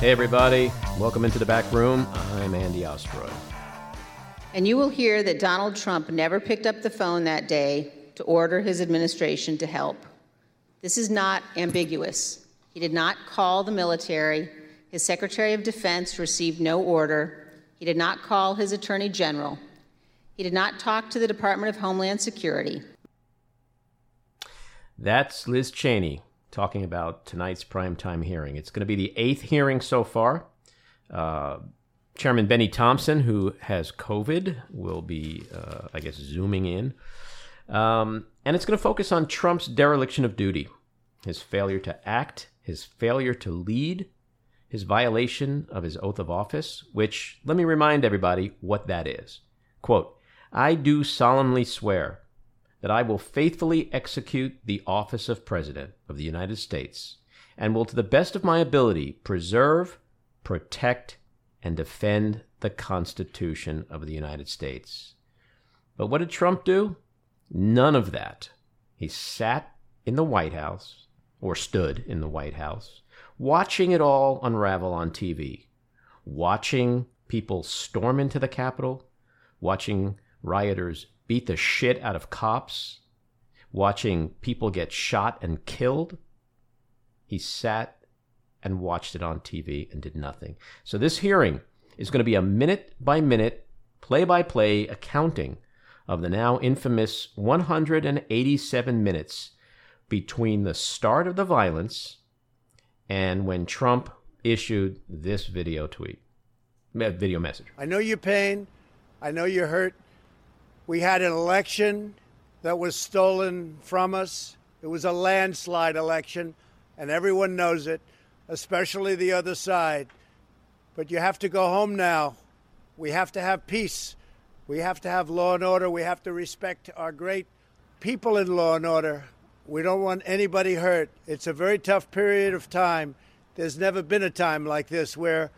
Hey, everybody. Welcome into the back room. I'm Andy Ostroy. And you will hear that Donald Trump never picked up the phone that day to order his administration to help. This is not ambiguous. He did not call the military. His Secretary of Defense received no order. He did not call his Attorney General. He did not talk to the Department of Homeland Security. That's Liz Cheney talking about tonight's primetime hearing. It's going to be the eighth hearing so far. Uh, Chairman Benny Thompson, who has COVID, will be, uh, I guess, zooming in. Um, and it's going to focus on Trump's dereliction of duty, his failure to act, his failure to lead, his violation of his oath of office, which, let me remind everybody what that is. Quote, I do solemnly swear that I will faithfully execute the office of President of the United States and will, to the best of my ability, preserve, protect, and defend the Constitution of the United States. But what did Trump do? None of that. He sat in the White House, or stood in the White House, watching it all unravel on TV, watching people storm into the Capitol, watching rioters beat the shit out of cops, watching people get shot and killed. He sat and watched it on TV and did nothing. So this hearing is going to be a minute by minute, play by play accounting of the now infamous 187 minutes between the start of the violence and when Trump issued this video tweet, video message. I know your pain. I know you're hurt. We had an election that was stolen from us. It was a landslide election, and everyone knows it, especially the other side. But you have to go home now. We have to have peace. We have to have law and order. We have to respect our great people in law and order. We don't want anybody hurt. It's a very tough period of time. There's never been a time like this where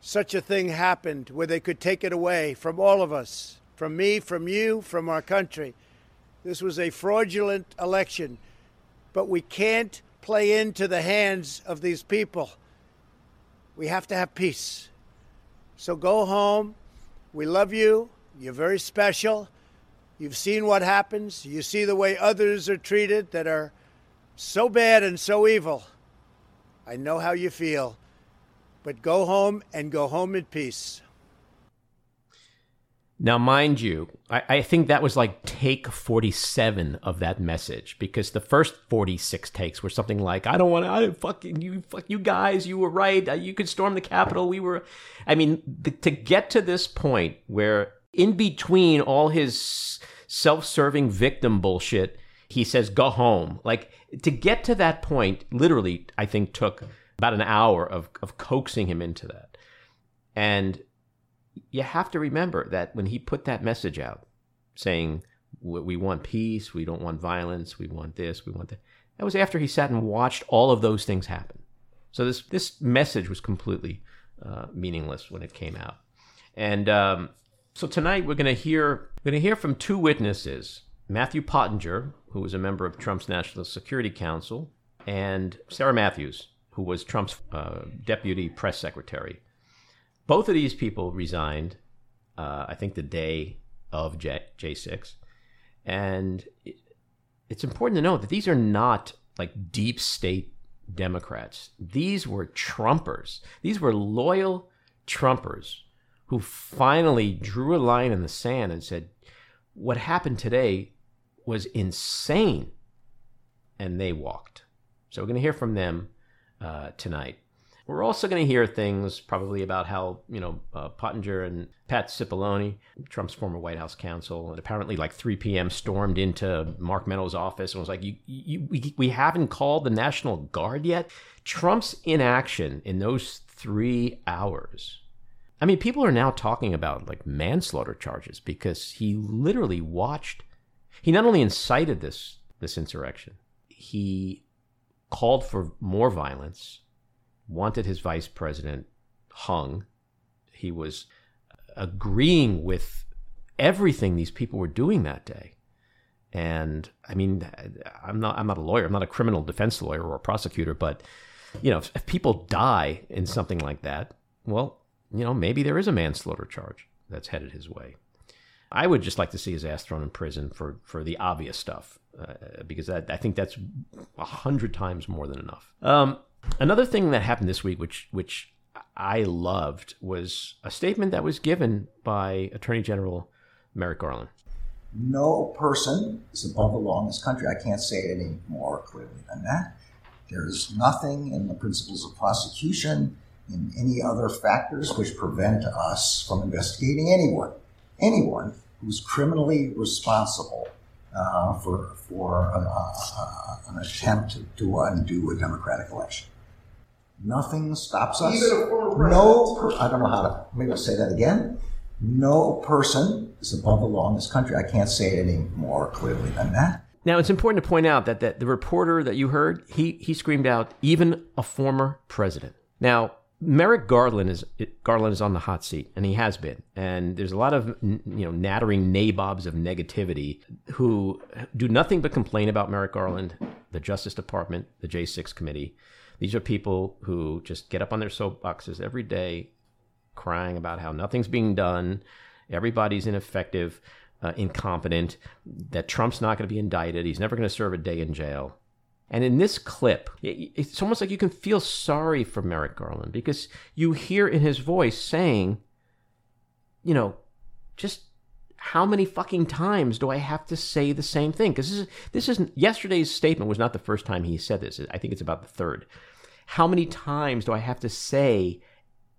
such a thing happened, where they could take it away from all of us from me, from you, from our country. This was a fraudulent election, but we can't play into the hands of these people. We have to have peace. So go home. We love you. You're very special. You've seen what happens. You see the way others are treated that are so bad and so evil. I know how you feel. But go home and go home in peace. Now, mind you, I, I, think that was like take 47 of that message because the first 46 takes were something like, I don't want to, I fucking, you, fuck you guys, you were right. Uh, you could storm the Capitol. We were, I mean, the, to get to this point where in between all his self serving victim bullshit, he says, go home. Like to get to that point, literally, I think took about an hour of, of coaxing him into that. And you have to remember that when he put that message out saying, we want peace, we don't want violence, we want this, we want that, that was after he sat and watched all of those things happen. So this, this message was completely uh, meaningless when it came out. And um, so tonight we're going to hear we're going to hear from two witnesses: Matthew Pottinger, who was a member of Trump's National Security Council, and Sarah Matthews, who was Trump's uh, deputy press secretary. Both of these people resigned, uh, I think, the day of J- J6. And it, it's important to note that these are not like deep state Democrats. These were Trumpers. These were loyal Trumpers who finally drew a line in the sand and said, What happened today was insane. And they walked. So we're going to hear from them uh, tonight. We're also going to hear things probably about how, you know, uh, Pottinger and Pat Cipollone, Trump's former White House counsel, and apparently like 3 p.m. stormed into Mark Meadows' office and was like, you, you, we, we haven't called the National Guard yet. Trump's inaction in those three hours. I mean, people are now talking about like manslaughter charges because he literally watched, he not only incited this, this insurrection, he called for more violence wanted his vice president hung. He was agreeing with everything these people were doing that day. And I mean, I'm not I'm not a lawyer. I'm not a criminal defense lawyer or a prosecutor, but You know, if, if people die in something like that, well, you know, maybe there is a manslaughter charge that's headed his way. I would just like to see his ass thrown in prison for, for the obvious stuff, uh, because that, I think that's a hundred times more than enough. Um, another thing that happened this week, which which I loved, was a statement that was given by Attorney General Merrick Garland. No person is above the law in this country. I can't say it any more clearly than that. There is nothing in the principles of prosecution, in any other factors which prevent us from investigating anyone, anyone who's criminally responsible uh, for for uh, uh, an attempt to undo a democratic election. Nothing stops us. No, per- I don't know how to. Maybe I'll say that again. No person is above the law in this country. I can't say it any more clearly than that. Now, it's important to point out that, that the reporter that you heard, he, he screamed out, even a former president. Now, Merrick Garland is Garland is on the hot seat, and he has been. And there's a lot of you know nattering nabobs of negativity who do nothing but complain about Merrick Garland, the Justice Department, the J6 committee. These are people who just get up on their soapboxes every day, crying about how nothing's being done, everybody's ineffective, uh, incompetent, that Trump's not going to be indicted, he's never going to serve a day in jail. And in this clip, it's almost like you can feel sorry for Merrick Garland because you hear in his voice saying, you know, just how many fucking times do I have to say the same thing? Because this is this is yesterday's statement was not the first time he said this. I think it's about the third. How many times do I have to say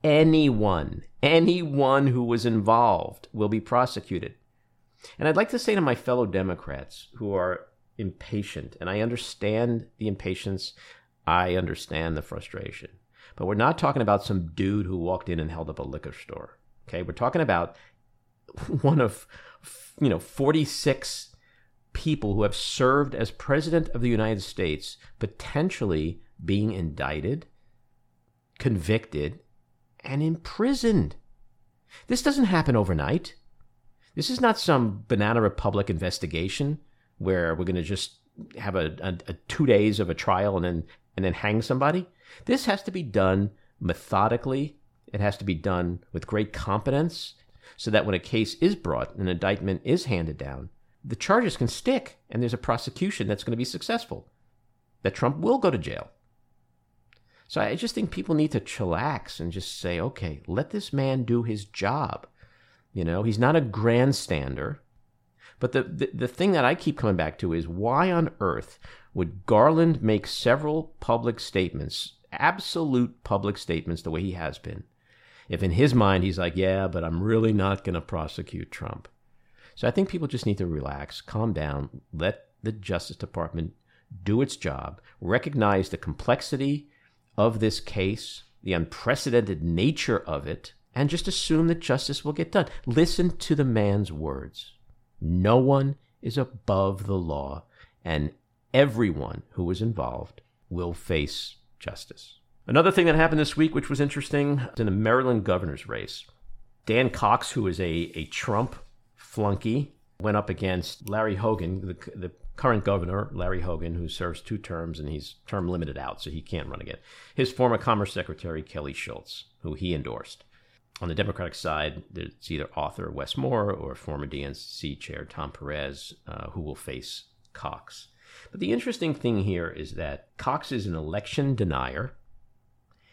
anyone, anyone who was involved will be prosecuted? And I'd like to say to my fellow Democrats who are impatient, and I understand the impatience, I understand the frustration. But we're not talking about some dude who walked in and held up a liquor store. Okay, we're talking about one of you know 46 people who have served as president of the United States potentially being indicted, convicted, and imprisoned. This doesn't happen overnight. This is not some Banana Republic investigation where we're going to just have a, a, a, two days of a trial and then and then hang somebody. This has to be done methodically. It has to be done with great competence, so that when a case is brought, an indictment is handed down, the charges can stick, and there's a prosecution that's going to be successful. That Trump will go to jail. So I just think people need to chillax and just say, okay, let this man do his job. You know, he's not a grandstander. But the, the, the thing that I keep coming back to is why on earth would Garland make several public statements, absolute public statements, the way he has been, if in his mind he's like, yeah, but I'm really not going to prosecute Trump. So I think people just need to relax, calm down, let the Justice Department do its job, recognize the complexity of this case, the unprecedented nature of it, and just assume that justice will get done. Listen to the man's words. No one is above the law, and everyone who is involved will face justice. Another thing that happened this week, which was interesting, in the Maryland governor's race. Dan Cox, who is a, a Trump flunky, went up against Larry Hogan, the, the current governor, Larry Hogan, who serves two terms and he's term limited out, so he can't run again. His former Commerce Secretary, Kelly Schulz, who he endorsed. On the Democratic side, it's either author Wes Moore or former DNC chair Tom Perez uh, who will face Cox. But the interesting thing here is that Cox is an election denier.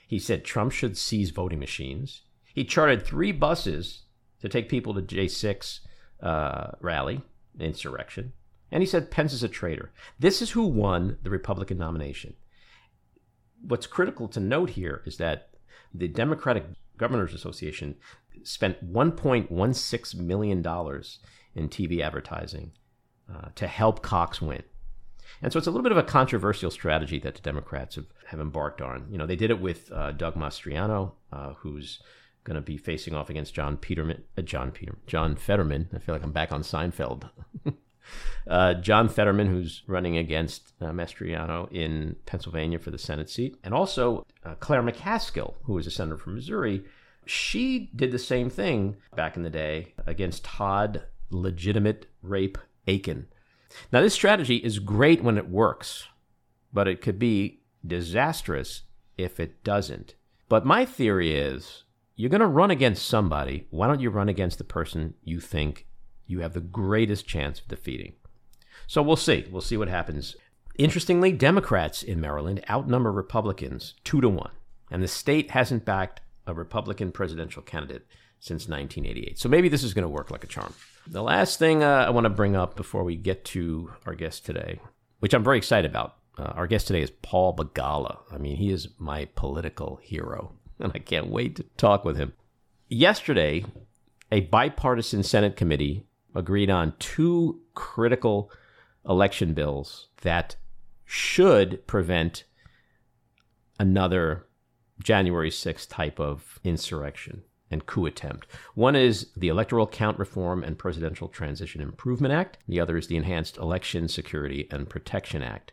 He said Trump should seize voting machines. He chartered three buses to take people to J6 uh, rally, insurrection. And he said Pence is a traitor. This is who won the Republican nomination. What's critical to note here is that the Democratic Governors Association spent $1.16 million in TV advertising uh, to help Cox win. And so it's a little bit of a controversial strategy that the Democrats have, have embarked on. You know, they did it with uh, Doug Mastriano, uh, who's going to be facing off against John Peterman, uh, John Peter, John Fetterman. I feel like I'm back on Seinfeld. Uh, John Fetterman, who's running against uh, Mastriano in Pennsylvania for the Senate seat, and also uh, Claire McCaskill, who was a senator from Missouri. She did the same thing back in the day against Todd legitimate rape Akin. Now, this strategy is great when it works, but it could be disastrous if it doesn't. But my theory is you're going to run against somebody. Why don't you run against the person you think you have the greatest chance of defeating? So we'll see. We'll see what happens. Interestingly, Democrats in Maryland outnumber Republicans two to one, and the state hasn't backed a Republican presidential candidate since 1988. So maybe this is going to work like a charm. The last thing uh, I want to bring up before we get to our guest today, which I'm very excited about. Uh, our guest today is Paul Begala. I mean, he is my political hero, and I can't wait to talk with him. Yesterday, a bipartisan Senate committee agreed on two critical election bills that should prevent another January 6th type of insurrection and coup attempt. One is the Electoral Count Reform and Presidential Transition Improvement Act. The other is the Enhanced Election Security and Protection Act.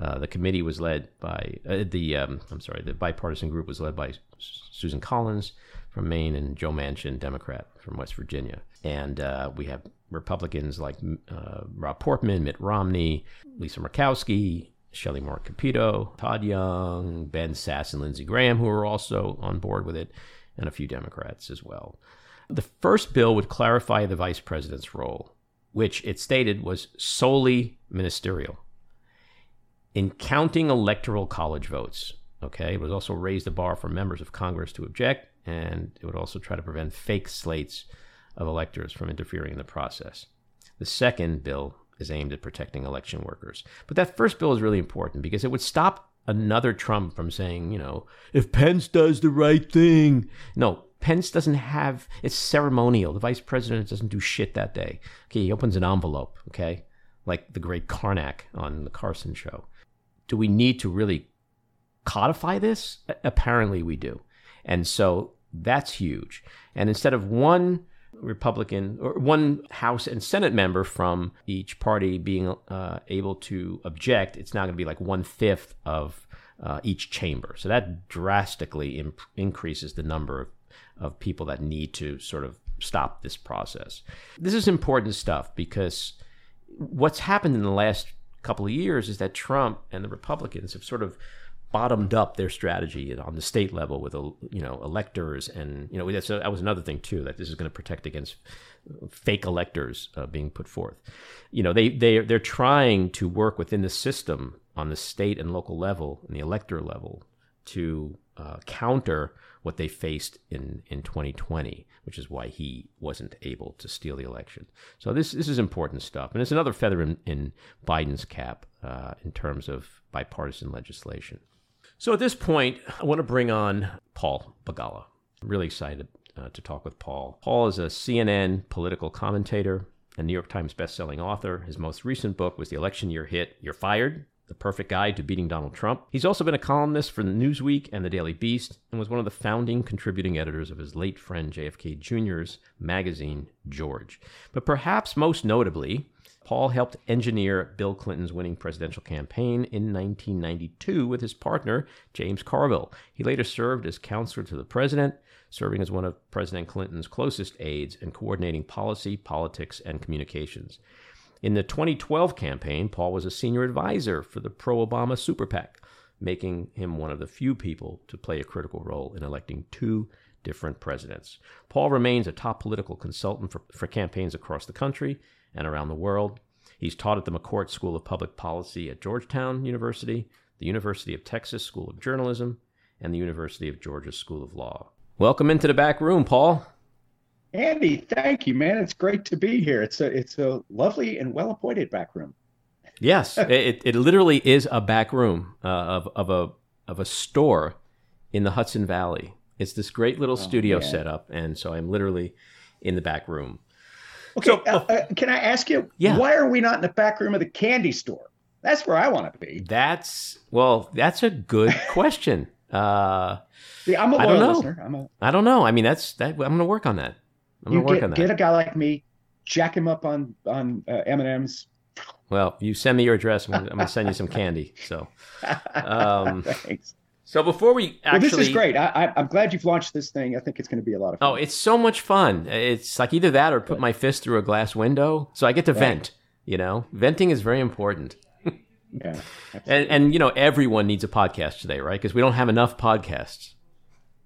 Uh, the committee was led by uh, the um, I'm sorry, the bipartisan group was led by Susan Collins from Maine and Joe Manchin, Democrat from West Virginia, and uh, we have Republicans like uh, Rob Portman, Mitt Romney, Lisa Murkowski, Shelley Moore Capito, Todd Young, Ben Sasse, and Lindsey Graham, who are also on board with it, and a few Democrats as well. The first bill would clarify the vice president's role, which it stated was solely ministerial. In counting electoral college votes, okay, it would also raise the bar for members of Congress to object, and it would also try to prevent fake slates of electors from interfering in the process. The second bill is aimed at protecting election workers. But that first bill is really important because it would stop another Trump from saying, you know, if Pence does the right thing. No, Pence doesn't have, it's ceremonial. The vice president doesn't do shit that day. Okay, he opens an envelope, okay? Like the great Carnac on the Carson show. Do we need to really codify this? Apparently we do. And so that's huge. And instead of one Republican or one House and Senate member from each party being uh, able to object, it's now going to be like one fifth of uh, each chamber. So that drastically imp- increases the number of, of people that need to sort of stop this process. This is important stuff because what's happened in the last couple of years is that Trump and the Republicans have sort of bottomed up their strategy on the state level with you know electors and you know that was another thing too that this is going to protect against fake electors uh, being put forth. You know they they they're trying to work within the system on the state and local level and the elector level to uh, counter what they faced in in 2020 which is why he wasn't able to steal the election. So this this is important stuff and it's another feather in, in Biden's cap uh, in terms of bipartisan legislation so at this point, I want to bring on Paul Begala. I'm really excited uh, to talk with Paul. Paul is a CNN political commentator and New York Times bestselling author. His most recent book was the election year hit You're Fired The Perfect Guide to Beating Donald Trump. He's also been a columnist for Newsweek and the Daily Beast and was one of the founding contributing editors of his late friend JFK Jr.'s magazine, George. But perhaps most notably, Paul helped engineer Bill Clinton's winning presidential campaign in 1992 with his partner, James Carville. He later served as counselor to the president, serving as one of President Clinton's closest aides and coordinating policy, politics, and communications. In the 2012 campaign, Paul was a senior advisor for the pro Obama super PAC, making him one of the few people to play a critical role in electing two different presidents. Paul remains a top political consultant for, for campaigns across the country and around the world. He's taught at the McCourt School of Public Policy at Georgetown University, the University of Texas School of Journalism, and the University of Georgia School of Law. Welcome into the back room, Paul. Andy, thank you, man. It's great to be here. It's a it's a lovely and well appointed back room. Yes, it, it literally is a back room uh, of of a of a store in the Hudson Valley. It's this great little oh, studio man. setup, and so I'm literally in the back room. Okay, so, uh, uh, can I ask you? Yeah. Why are we not in the back room of the candy store? That's where I want to be. That's well, that's a good question. Uh, See, I'm a loyal I don't know. listener. I'm a, I don't know. I mean, that's that. I'm going to work on that. I'm going to work get, on that. Get a guy like me, jack him up on on uh, M and M's. Well, you send me your address. I'm going to send you some candy. So, um, thanks. So before we actually, well, this is great. I, am glad you've launched this thing. I think it's going to be a lot of fun. Oh, it's so much fun. It's like either that or put my fist through a glass window, so I get to right. vent. You know, venting is very important. Yeah. And, and, you know, everyone needs a podcast today, right? Because we don't have enough podcasts.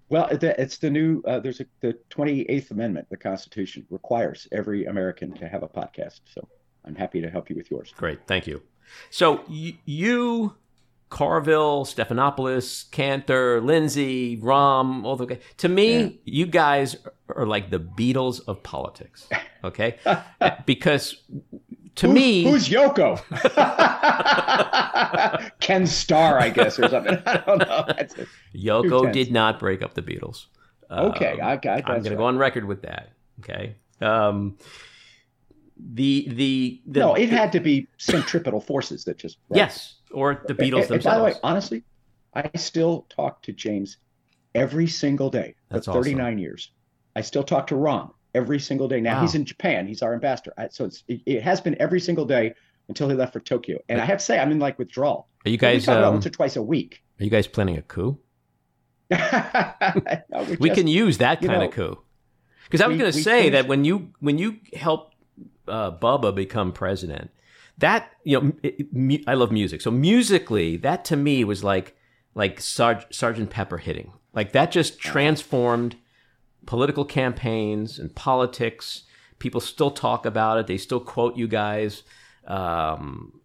Well, it's the new, uh, there's a, the 28th Amendment, the Constitution requires every American to have a podcast. So I'm happy to help you with yours. Great. Thank you. So y- you, Carville, Stephanopoulos, Kantor, Lindsey, Rahm, all the to me, yeah. you guys are like the Beatles of politics. Okay, because to me, who's Yoko? Ken Starr, I guess, or something. I don't know. Yoko did not break up the Beatles. Okay, um, I, I, I'm going right. to go on record with that. Okay. Um, the, the the no, it had to be centripetal forces that just right. yes, or the Beatles and, themselves. by the way, honestly, I still talk to James every single day That's for 39 awesome. years. I still talk to Rahm every single day. Now wow. he's in Japan. He's our ambassador. So it, it, has been every single day until he left for Tokyo. And I have to say, I'm in like withdrawal. Are you guys um, once or twice a week? Are you guys planning a coup? no, we just, can use that kind know, of coup. Because I was going to say that when you when you help uh, Bubba become president, that you know, it, it, I love music. So musically, that to me was like like Sarge, Sergeant Pepper hitting. Like that just transformed political campaigns and politics. People still talk about it. They still quote you guys, um,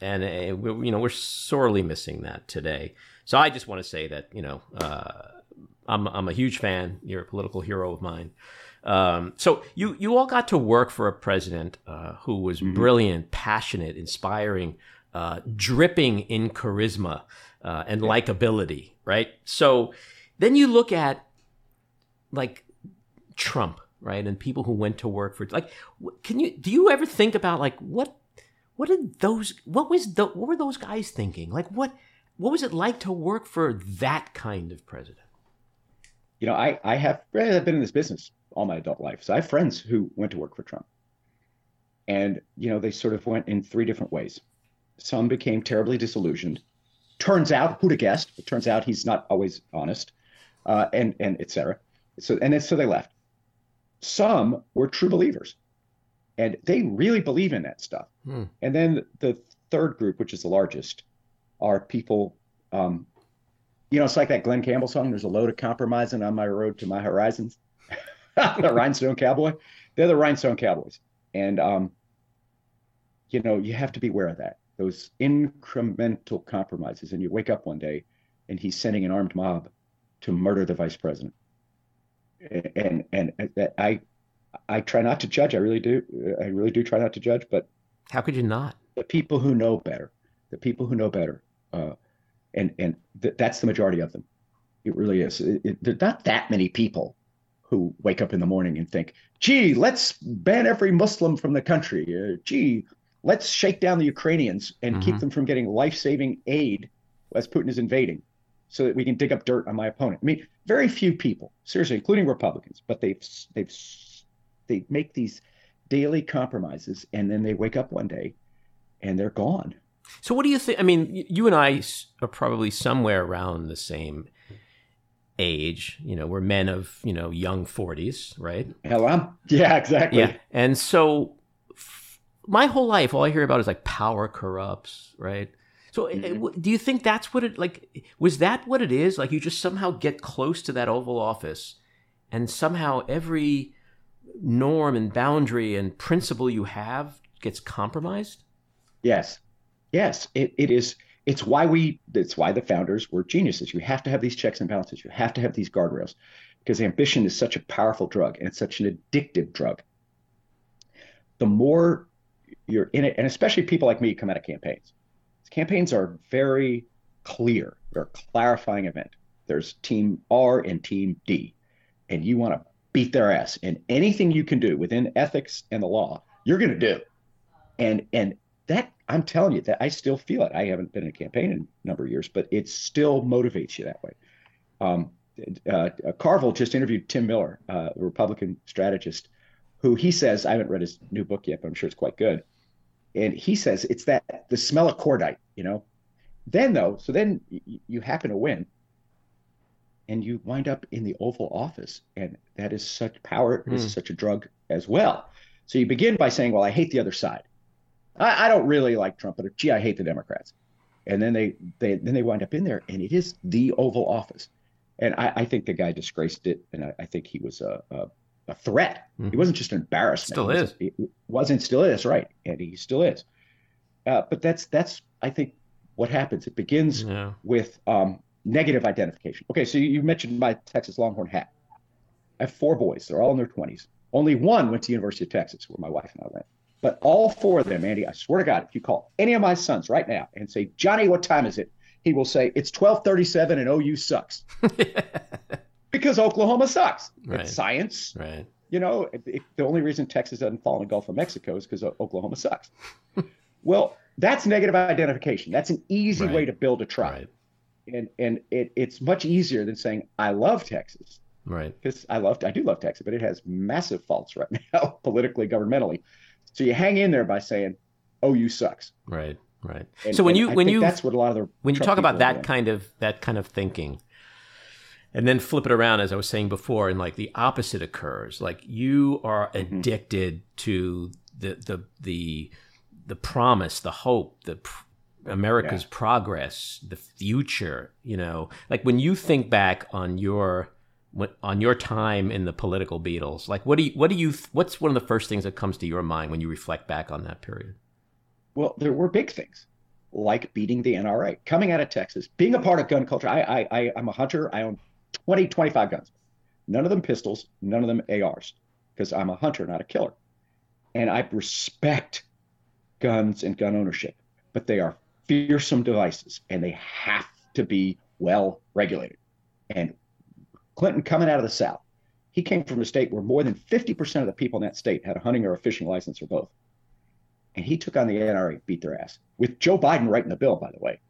and uh, we, you know we're sorely missing that today. So I just want to say that you know uh, I'm I'm a huge fan. You're a political hero of mine. Um, so you you all got to work for a president uh, who was mm-hmm. brilliant, passionate, inspiring, uh, dripping in charisma uh, and yeah. likability, right? So then you look at like Trump, right? And people who went to work for like can you do you ever think about like what what did those what was the what were those guys thinking? Like what what was it like to work for that kind of president? You know, I I have I've been in this business all my adult life. So I have friends who went to work for Trump. And, you know, they sort of went in three different ways. Some became terribly disillusioned. Turns out, who'd have guessed? It turns out he's not always honest, uh, and and et cetera. So and then, so they left. Some were true believers, and they really believe in that stuff. Hmm. And then the third group, which is the largest, are people. Um, you know, it's like that Glen Campbell song. There's a load of compromising on my road to my horizons. the Rhinestone Cowboy. They're the Rhinestone Cowboys, and um, you know you have to be aware of that. Those incremental compromises, and you wake up one day, and he's sending an armed mob to murder the vice president and and, and I I try not to judge. I really do. I really do try not to judge. But how could you not? The people who know better, the people who know better, uh, and and th- that's the majority of them. It really is. It, it, there's not that many people who wake up in the morning and think, "Gee, let's ban every Muslim from the country." Uh, Gee, let's shake down the Ukrainians and mm-hmm. keep them from getting life-saving aid as Putin is invading so that we can dig up dirt on my opponent. I mean, very few people, seriously, including Republicans, but they've they've they make these daily compromises, and then they wake up one day, and they're gone. So, what do you think? I mean, you and I are probably somewhere around the same age. You know, we're men of you know young forties, right? Hell, I'm yeah, exactly. Yeah, and so f- my whole life, all I hear about is like power corrupts, right? So, mm-hmm. do you think that's what it like? Was that what it is? Like, you just somehow get close to that Oval Office, and somehow every norm and boundary and principle you have gets compromised? Yes, yes. It, it is. It's why we. It's why the founders were geniuses. You have to have these checks and balances. You have to have these guardrails, because ambition is such a powerful drug and it's such an addictive drug. The more you're in it, and especially people like me come out of campaigns campaigns are very clear. They're a clarifying event. There's team R and team D, and you want to beat their ass. And anything you can do within ethics and the law, you're going to do. And and that I'm telling you that I still feel it. I haven't been in a campaign in a number of years, but it still motivates you that way. Um, uh, Carville just interviewed Tim Miller, uh, a Republican strategist, who he says I haven't read his new book yet, but I'm sure it's quite good and he says it's that the smell of cordite, you know. Then though, so then y- you happen to win, and you wind up in the Oval Office, and that is such power. Mm. This is such a drug as well. So you begin by saying, "Well, I hate the other side," I, I don't really like Trump, but gee, I hate the Democrats. And then they, they then they wind up in there, and it is the Oval Office. And I, I think the guy disgraced it, and I, I think he was a, a, a threat. Mm-hmm. He wasn't just an embarrassment. Still is. He wasn't. Still is. Right, and he still is. Uh, but that's that's I think what happens. It begins yeah. with um, negative identification. Okay, so you mentioned my Texas Longhorn hat. I have four boys. They're all in their twenties. Only one went to University of Texas, where my wife and I went. But all four of them, Andy, I swear to God, if you call any of my sons right now and say, Johnny, what time is it? He will say, it's 1237 and OU sucks. because Oklahoma sucks. Right. It's science. Right. You know, it, it, the only reason Texas doesn't fall in the Gulf of Mexico is because Oklahoma sucks. well, that's negative identification. That's an easy right. way to build a tribe. Right. And and it, it's much easier than saying I love Texas. Right. Because I love I do love Texas, but it has massive faults right now, politically, governmentally. So you hang in there by saying, "OU sucks." Right. Right. And, so when you when you that's what a lot of the when you talk about that kind of that kind of thinking, and then flip it around as I was saying before, and like the opposite occurs. Like you are mm-hmm. addicted to the the the the promise, the hope, the pr- America's yeah. progress, the future. You know, like when you think back on your on your time in the political Beatles, like what do you what do you what's one of the first things that comes to your mind when you reflect back on that period? Well, there were big things like beating the NRA, coming out of Texas, being a part of gun culture. I, I, I I'm a hunter. I own 20, 25 guns. None of them pistols, none of them ARs, because I'm a hunter, not a killer. And I respect guns and gun ownership, but they are fearsome devices and they have to be well regulated. And Clinton coming out of the South, he came from a state where more than 50% of the people in that state had a hunting or a fishing license or both. And he took on the NRA, beat their ass, with Joe Biden writing the bill, by the way.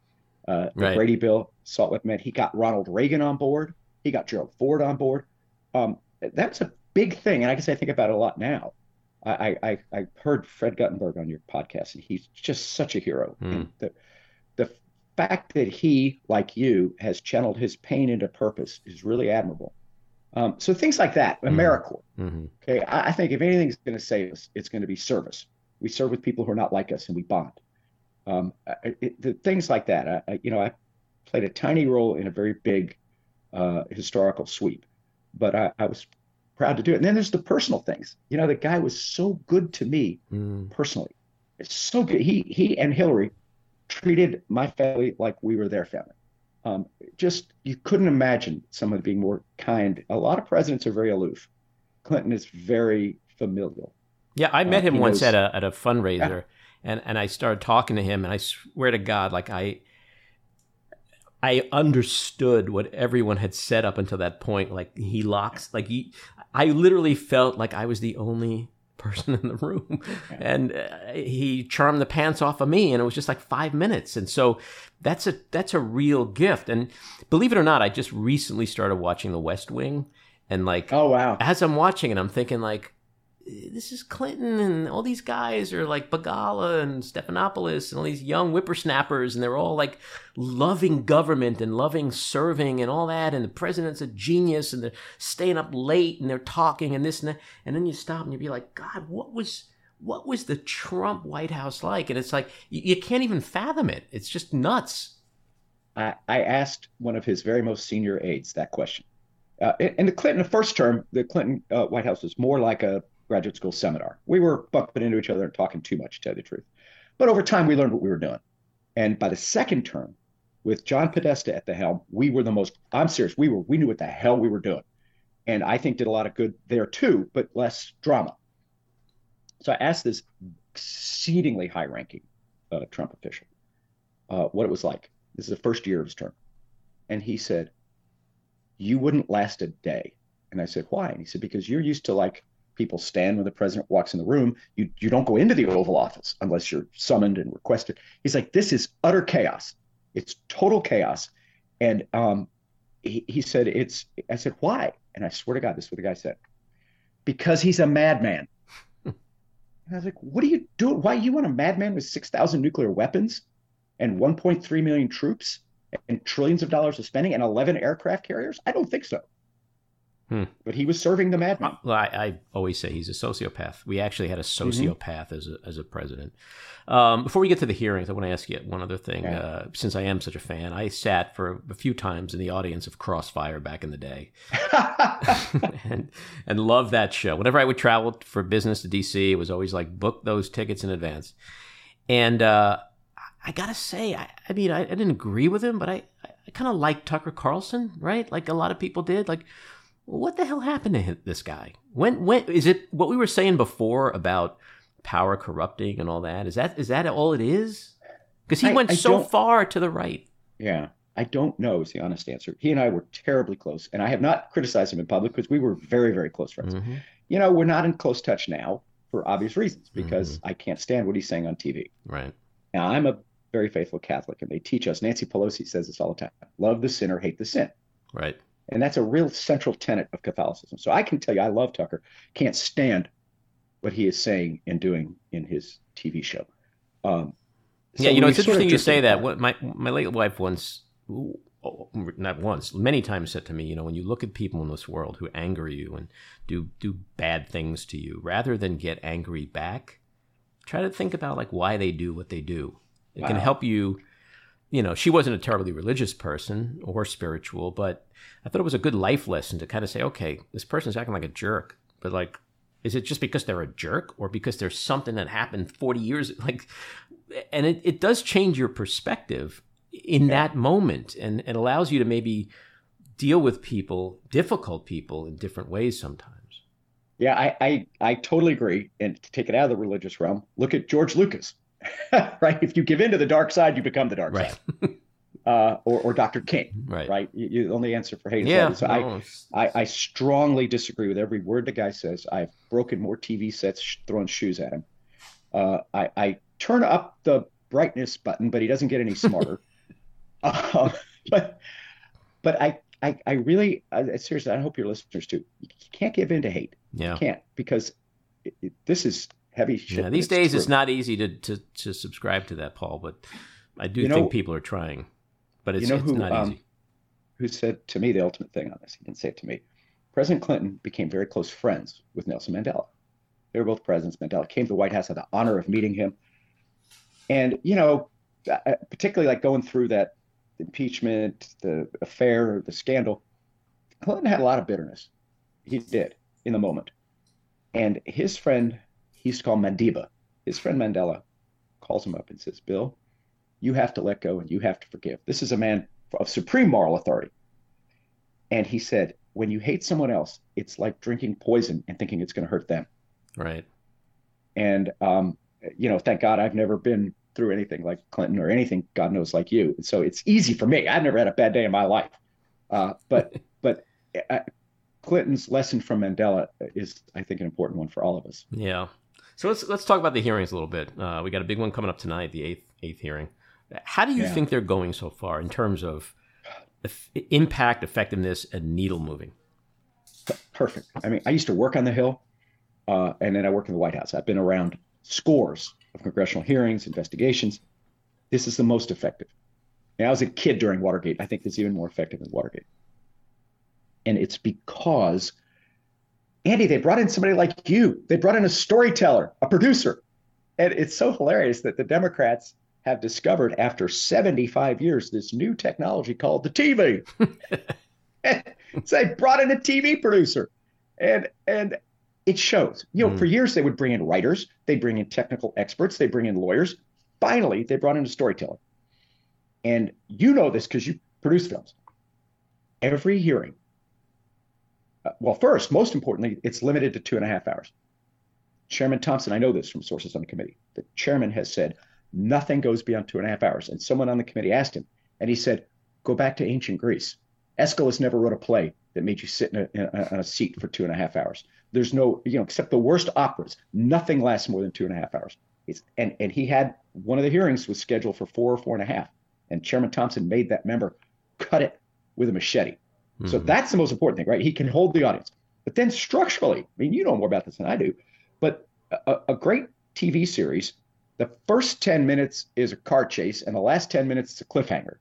Uh, the right. Brady bill, Salt Lake Med. He got Ronald Reagan on board. He got Gerald Ford on board. Um, that's a big thing. And I guess I think about it a lot now. I, I, I heard Fred Guttenberg on your podcast, and he's just such a hero. Mm. the, the fact that he, like you, has channeled his pain into purpose is really admirable. Um, so things like that, mm. AmeriCorps. Mm-hmm. Okay, I, I, think if anything's going to save us, it's going to be service. We serve with people who are not like us, and we bond. Um, it, the things like that. I, you know, I played a tiny role in a very big uh, historical sweep, but I, I was proud to do it. And then there's the personal things. You know, the guy was so good to me mm. personally. It's so good. He he and Hillary treated my family like we were their family. Um, just you couldn't imagine someone being more kind. A lot of presidents are very aloof. Clinton is very familial. Yeah, I met uh, him once knows, at a at a fundraiser, yeah. and and I started talking to him, and I swear to God, like I I understood what everyone had said up until that point. Like he locks, like he, I literally felt like I was the only person in the room. And uh, he charmed the pants off of me and it was just like 5 minutes. And so that's a that's a real gift. And believe it or not I just recently started watching The West Wing. And like oh wow. as I'm watching it I'm thinking like this is Clinton and all these guys are like Begala and Stephanopoulos and all these young whippersnappers and they're all like loving government and loving serving and all that and the president's a genius and they're staying up late and they're talking and this and that and then you stop and you be like God what was what was the Trump White House like and it's like you, you can't even fathom it it's just nuts. I, I asked one of his very most senior aides that question. Uh, in the Clinton the first term, the Clinton uh, White House was more like a graduate school seminar. We were bumping into each other and talking too much, to tell you the truth. But over time, we learned what we were doing. And by the second term, with John Podesta at the helm, we were the most, I'm serious, we were, we knew what the hell we were doing. And I think did a lot of good there too, but less drama. So I asked this exceedingly high ranking uh, Trump official uh, what it was like. This is the first year of his term. And he said, You wouldn't last a day. And I said, Why? And he said, Because you're used to like people stand when the president walks in the room. You you don't go into the Oval Office unless you're summoned and requested. He's like, this is utter chaos. It's total chaos. And um, he, he said, it's. I said, why? And I swear to God, this is what the guy said. Because he's a madman. and I was like, what are you doing? Why you want a madman with six thousand nuclear weapons and 1.3 million troops and trillions of dollars of spending and 11 aircraft carriers? I don't think so. Hmm. But he was serving the madman. Well, I, I always say he's a sociopath. We actually had a Mm-hmm. sociopath as a as a president. Um, before we get to the hearings, I want to ask you one other thing. Uh, since I am such a fan, I sat for a few times in the audience of Crossfire back in the day, and and loved that show. Whenever I would travel for business to DC, it was always like book those tickets in advance. And uh, I gotta say, I, I mean, I, I didn't agree with him, but I, I kind of liked Tucker Carlson, right? Like a lot of people did. Like, what the hell happened to him, this guy? When when is it what we were saying before about power corrupting and all that? Is that is that all it is? Because he I- went I so far to the right. Yeah, I don't know is the honest answer. He and I were terribly close, and I have not criticized him in public because we were very, very close friends. Mhm. You know, we're not in close touch now for obvious reasons because Mm-hmm. I can't stand what he's saying on TV. Right. Now, I'm a very faithful Catholic, and they teach us. Nancy Pelosi says this all the time: love the sinner, hate the sin. Right. And that's a real central tenet of Catholicism. So I can tell you, I love Tucker. Can't stand what he is saying and doing in his TV show. Um, yeah, you know, it's interesting you say that. What my my late wife once, not once, many times said to me, you know, when you look at people in this world who anger you and do do bad things to you, rather than get angry back, try to think about like why they do what they do. It can help you. You know, she wasn't a terribly religious person or spiritual, but I thought it was a good life lesson to kind of say, okay, this person's acting like a jerk, but like, is it just because they're a jerk or because there's something that happened 40 years like and it, it does change your perspective in that moment and it allows you to maybe deal with people difficult people in different ways sometimes Yeah, I, I I totally agree. And to take it out of the religious realm, look at George Lucas, right? If you give in to the dark side, you become the dark right side. Uh, or, or Dr. King, right right? You, you only answer for hate yeah. So I, no, it's- I, I strongly disagree with every word the guy says. I've broken more TV sets sh- throwing shoes at him. Uh, I, I turn up the brightness button, but he doesn't get any smarter. uh, but but I, I, I really, I, seriously, I hope your listeners too. You can't give in to hate. yeah You can't because it, it, this is heavy shit. yeah these days it's not easy to, to to subscribe to that paul but i do You know- think people are trying but it's, you know it's who, not um, easy who said to me the ultimate thing on this. He didn't say it to me. President Clinton became very close friends with Nelson Mandela. They were both presidents. Mandela came to the White House, had the honor of meeting him. And, you know, uh, particularly like going through that impeachment, the affair, the scandal, Clinton had a lot of bitterness. He did in the moment. And his friend, he used to call Madiba, his friend Mandela calls him up and says, Bill, you have to let go and you have to forgive. This is a man of supreme moral authority. And he said, when you hate someone else, it's like drinking poison and thinking it's going to hurt them. right And, um, you know, thank God I've never been through anything like Clinton or anything, God knows, like you. And so it's easy for me. I've never had a bad day in my life. Uh, but, but uh, Clinton's lesson from Mandela is, I think, an important one for all of us. yeah so let's let's talk about the hearings a little bit uh, we got a big one coming up tonight the eighth eighth hearing how do you Yeah. think they're going so far in terms of impact effectiveness and needle moving perfect. I mean, I used to work on the Hill, uh, and then I work in the White House. I've been around scores of congressional hearings, investigations. This is the most effective. And I was a kid during Watergate. I think this is even more effective than Watergate. And it's because, Andy, they brought in somebody like you. They brought in a storyteller, a producer. And it's so hilarious that the Democrats have discovered after 75 years this new technology called the TV. so they brought in a TV producer. And and it shows. You know, Mm. for years they would bring in writers, they bring in technical experts, they bring in lawyers. Finally, they brought in a storyteller. And you know this because you produce films. Every hearing, uh, well, first, most importantly, it's limited to two and a half hours. Chairman Thompson, I know this from sources on the committee. The chairman has said nothing goes beyond two and a half hours. And someone on the committee asked him, and he said, "Go back to ancient Greece. Aeschylus never wrote a play that made you sit in a, in a, on a seat for two and a half hours. There's no, you know, except the worst operas, nothing lasts more than two and a half hours. It's, and and he had one of the hearings was scheduled for four or four and a half, and Chairman Thompson made that member cut it with a machete. So Mhm. that's the most important thing, right? He can hold the audience. But then structurally, I mean, you know more about this than I do, but a, a great TV series, the first 10 minutes is a car chase, and the last 10 minutes is a cliffhanger.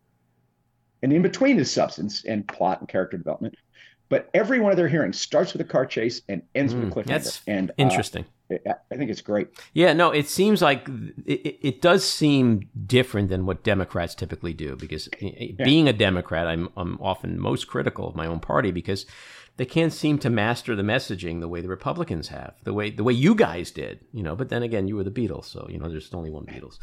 And in between is substance and plot and character development. but every one of their hearings starts with a car chase and ends with a cliffhanger. That's and uh, interesting. I I think it's great. Yeah, no, it seems like it, it- does seem different than what Democrats typically do because eh, being a Democrat, I'm, I'm often most critical of my own party because they can't seem to master the messaging the way the Republicans have, the way the way you guys did, you know. But then again, you were the Beatles, so you know there's only one Beatles.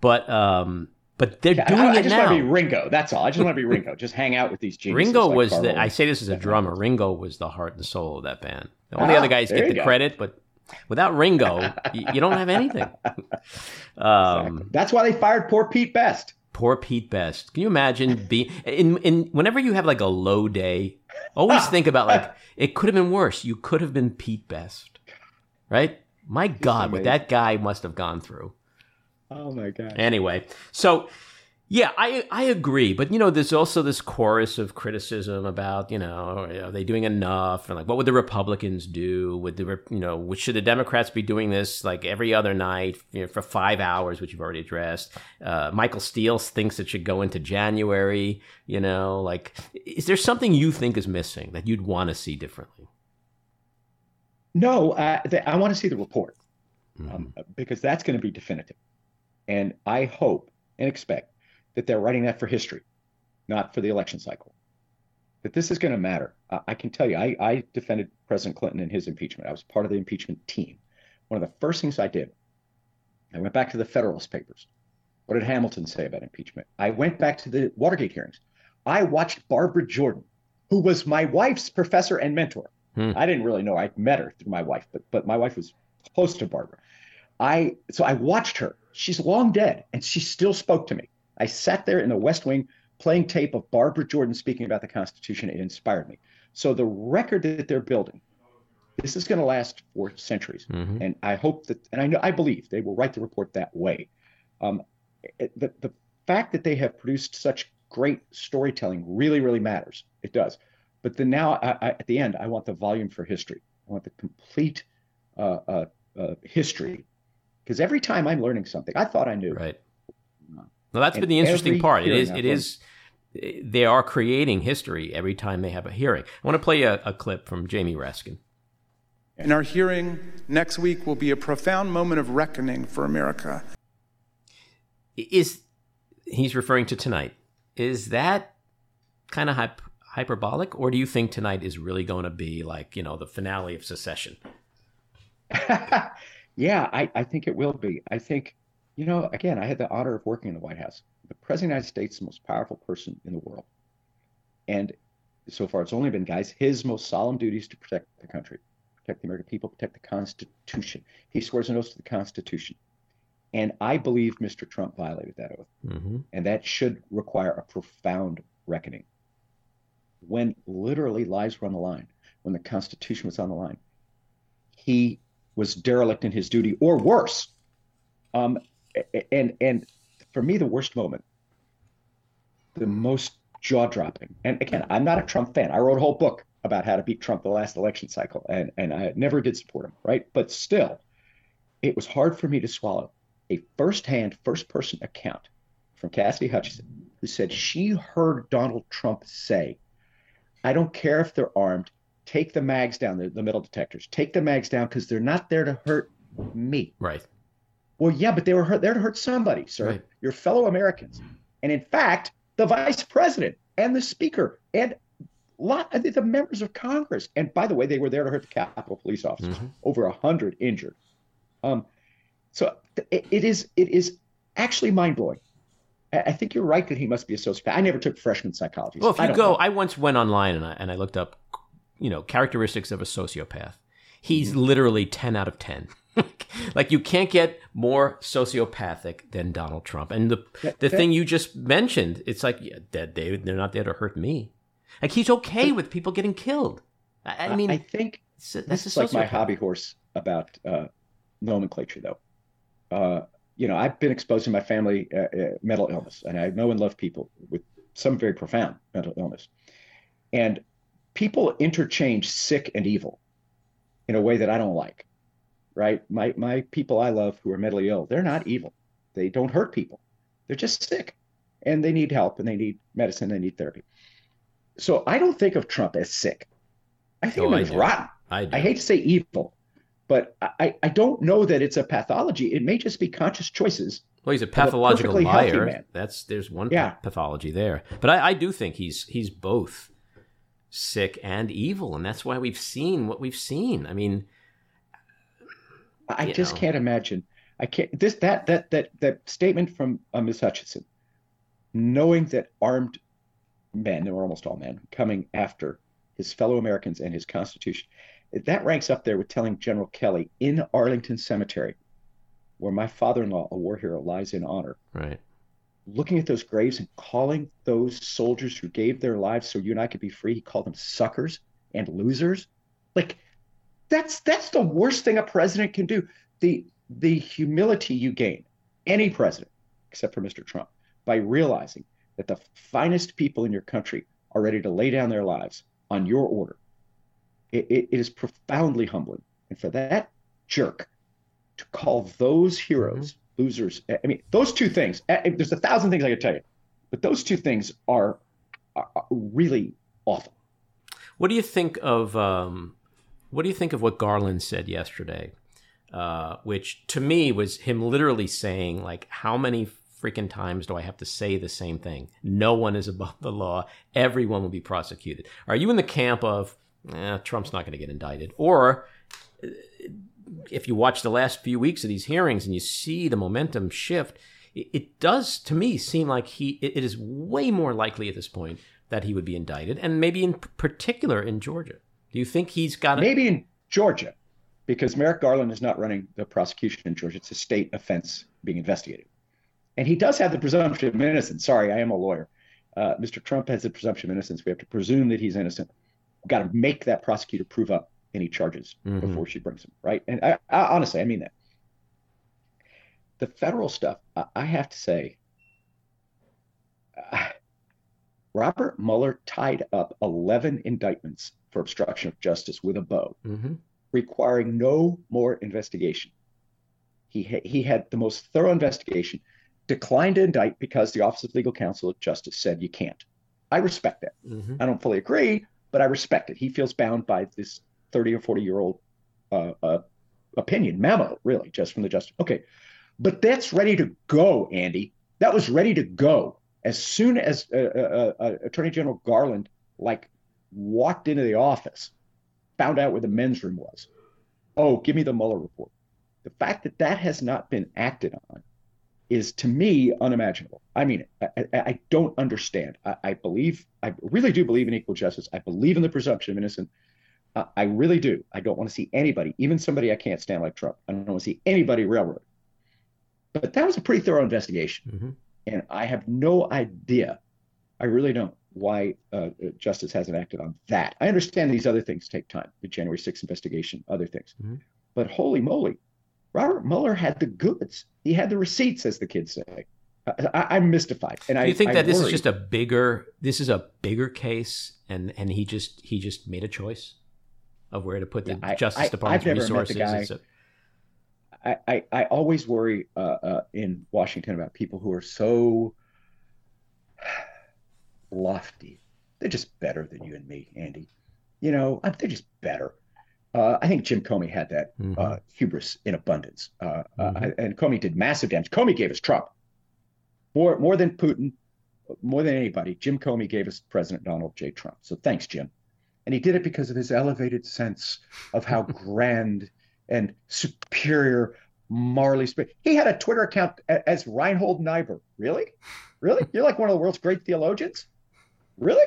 But um, but they're I- doing I, I it just want to be Ringo. That's all. I just want to be Ringo. Just hang out with these geniuses. Ringo like was Carl the. I say this as a drummer. Ringo was the heart and soul of that band. The only Ah, other guys get the go. credit, but without Ringo, y- you don't have anything. Um, That's why they fired poor Pete Best. Poor Pete Best. Can you imagine being in in whenever you have like a low day, always think about like it could have been worse. You could have been Pete Best, right? My God, what that guy must have gone through. Oh my god. Anyway, so yeah, I I agree, but you know, there's also this chorus of criticism about you know, are they doing enough, and like, what would the Republicans do? Would the you know, should the Democrats be doing this like every other night you know, for five hours, which you've already addressed? Uh, Michael Steele thinks it should go into January. You know, like, is there something you think is missing that you'd want to see differently? No, uh, th- I want to see the report Mm-hmm. um, because that's going to be definitive. And I hope and expect that they're writing that for history, not for the election cycle. That this is going to matter. I, I can tell you, I, I defended President Clinton in his impeachment. I was part of the impeachment team. One of the first things I did, I went back to the Federalist Papers. What did Hamilton say about impeachment? I went back to the Watergate hearings. I watched Barbara Jordan, who was my wife's professor and mentor. Hmm. I didn't really know. I met her through my wife, but but my wife was close to Barbara. I so I watched her. She's long dead, and she still spoke to me. I sat there in the West Wing playing tape of Barbara Jordan speaking about the Constitution. It inspired me. So the record that they're building, this is going to last for centuries, Mhm. and I hope that, and I know, I believe they will write the report that way. Um, the the fact that they have produced such great storytelling really, really matters. It does. But then now, I, I, at the end, I want the volume for history. I want the complete uh, uh, uh, history, because every time I'm learning something, I thought I knew. Right. Well, that's And been the interesting part. It hearing is. I've It learned- is. They are creating history every time they have a hearing. I want to play a, a clip from Jamie Raskin. And our hearing next week will be a profound moment of reckoning for America. Is he's referring to tonight? Is that kind of hyp- hyperbolic, or do you think tonight is really going to be like you know the finale of Succession? yeah, I, I think it will be. I think, you know, again, I had the honor of working in the White House. The President of the United States is the most powerful person in the world. And so far, it's only been, guys, his most solemn duty is to protect the country, protect the American people, protect the Constitution. He swears an oath to the Constitution. And I believe Mr. Trump violated that oath. Mm-hmm. And that should require a profound reckoning. When literally lives were on the line, when the Constitution was on the line, he was derelict in his duty, or worse. Um, and and for me, the worst moment, the most jaw dropping. And again, I'm not a Trump fan. I wrote a whole book about how to beat Trump the last election cycle, and and I never did support him, right? But still, it was hard for me to swallow a firsthand, first person account from Cassidy Hutchinson, who said she heard Donald Trump say, I don't care if they're armed, take the mags down, the, the metal detectors, take the mags down because they're not there to hurt me. Right. Well, yeah, but they were hurt, there to hurt somebody, sir, Right. your fellow Americans. And in fact, the vice president and the speaker and lot of the, the members of Congress. And by the way, they were there to hurt the Capitol police officers. Mhm. Over a hundred injured. Um, so it, it is it is actually mind blowing. I, I think you're right that he must be a sociopath. I never took freshman psychology. Well, if you don't go, know. I once went online and I, and I looked up, you know, characteristics of a sociopath. He's literally 10 out of 10. like you can't get more sociopathic than Donald Trump. And the That- the that- thing you just mentioned, it's like yeah, that they they're not there to hurt me. Like he's okay with people getting killed. I, I mean, I think this that's is like my hobby horse about uh, nomenclature, though. Uh, you know, I've been exposed in my family uh, uh, mental illness, and I know and love people with some very profound mental illness. And people interchange sick and evil in a way that I don't like. Right? My my people I love who are mentally ill, they're not evil. They don't hurt people. They're just sick, and they need help, and they need medicine, and they need therapy. So I don't think of Trump as sick. I think Oh, the I man is do. rotten. I. I hate to say evil, but I, I don't know that it's a pathology. It may just be conscious choices. Well, he's a pathological healthy liar. That's there's one Yeah. pathology there. But I, I do think he's he's both sick and evil, and that's why we've seen what we've seen. I mean, I just know. can't imagine. I can't. This that that that that statement from uh, Ms. Hutchinson, knowing that armed men, they were almost all men, coming after his fellow Americans and his Constitution, that ranks up there with telling General Kelly in Arlington Cemetery, where my father-in-law, a war hero, lies in honor. right? Looking at those graves and calling those soldiers who gave their lives so you and I could be free, he called them suckers and losers. Like that's that's the worst thing a president can do. The the humility you gain, any president, except for Mr. Trump, by realizing that the finest people in your country are ready to lay down their lives on your order. It, it, it is profoundly humbling. And for that jerk to call those heroes losers, I mean, those two things, there's a thousand things I could tell you, but those two things are, are really awful. What do you think of um, what do you think of what Garland said yesterday? Uh, which to me was him literally saying like, how many freaking times do I have to say the same thing? No one is above the law. Everyone will be prosecuted. Are you in the camp of eh, Trump's not going to get indicted, or if you watch the last few weeks of these hearings and you see the momentum shift, it, it does to me seem like he it, it is way more likely at this point that he would be indicted, and maybe in particular in Georgia. Do you think he's got it? Maybe in Georgia, because Merrick Garland is not running the prosecution in Georgia. It's a state offense being investigated. And he does have the presumption of innocence. Sorry, I am a lawyer. Uh, Mr. Trump has the presumption of innocence. We have to presume that he's innocent. We've got to make that prosecutor prove up any charges Mhm. before she brings them, right? And I, I, honestly, I mean that. The federal stuff, I, I have to say, uh, Robert Mueller tied up 11 indictments for obstruction of justice with a bow hmm requiring no more investigation. He, ha- he had the most thorough investigation, declined to indict because the Office of Legal Counsel of Justice said you can't. I respect that. hmm I don't fully agree, but I respect it. He feels bound by this 30 or 40 year old uh, uh, opinion, memo, really, just from the Justice. Okay. But that's ready to go, Andy. That was ready to go. As soon as uh, uh, uh, Attorney General Garland, like, walked into the office, found out where the men's room was. Oh, give me the Mueller report. The fact that that has not been acted on is to me unimaginable. I mean, I, I, don't understand. I, I believe, I really do believe in equal justice. I believe in the presumption of innocence. I, I really do. I don't want to see anybody, even somebody I can't stand like Trump. I don't want to see anybody railroad. But that was a pretty thorough investigation. hmm And I have no idea, I really don't, why uh, justice hasn't acted on that. I understand these other things take time, the January 6th investigation, other things. Mhm. But holy moly, Robert Mueller had the goods. He had the receipts, as the kids say. I, I, I'm mystified. And Do I you think I that this is just a bigger this is a bigger case, and and he just he just made a choice of where to put the Yeah, Justice I- Department's I've never met the resources? guy. I, I, I always worry uh, uh, in Washington about people who are so lofty. They're just better than you and me, Andy. You know, I- they're just better. Uh, I think Jim Comey had that uh, hubris in abundance, uh, uh, Mhm. and Comey did massive damage. Comey gave us Trump more more than Putin, more than anybody. Jim Comey gave us President Donald J. Trump. So thanks, Jim. And he did it because of his elevated sense of how grand and superior Marley Sp- He had a Twitter account as Reinhold Niebuhr. Really? Really? You're like one of the world's great theologians? Really?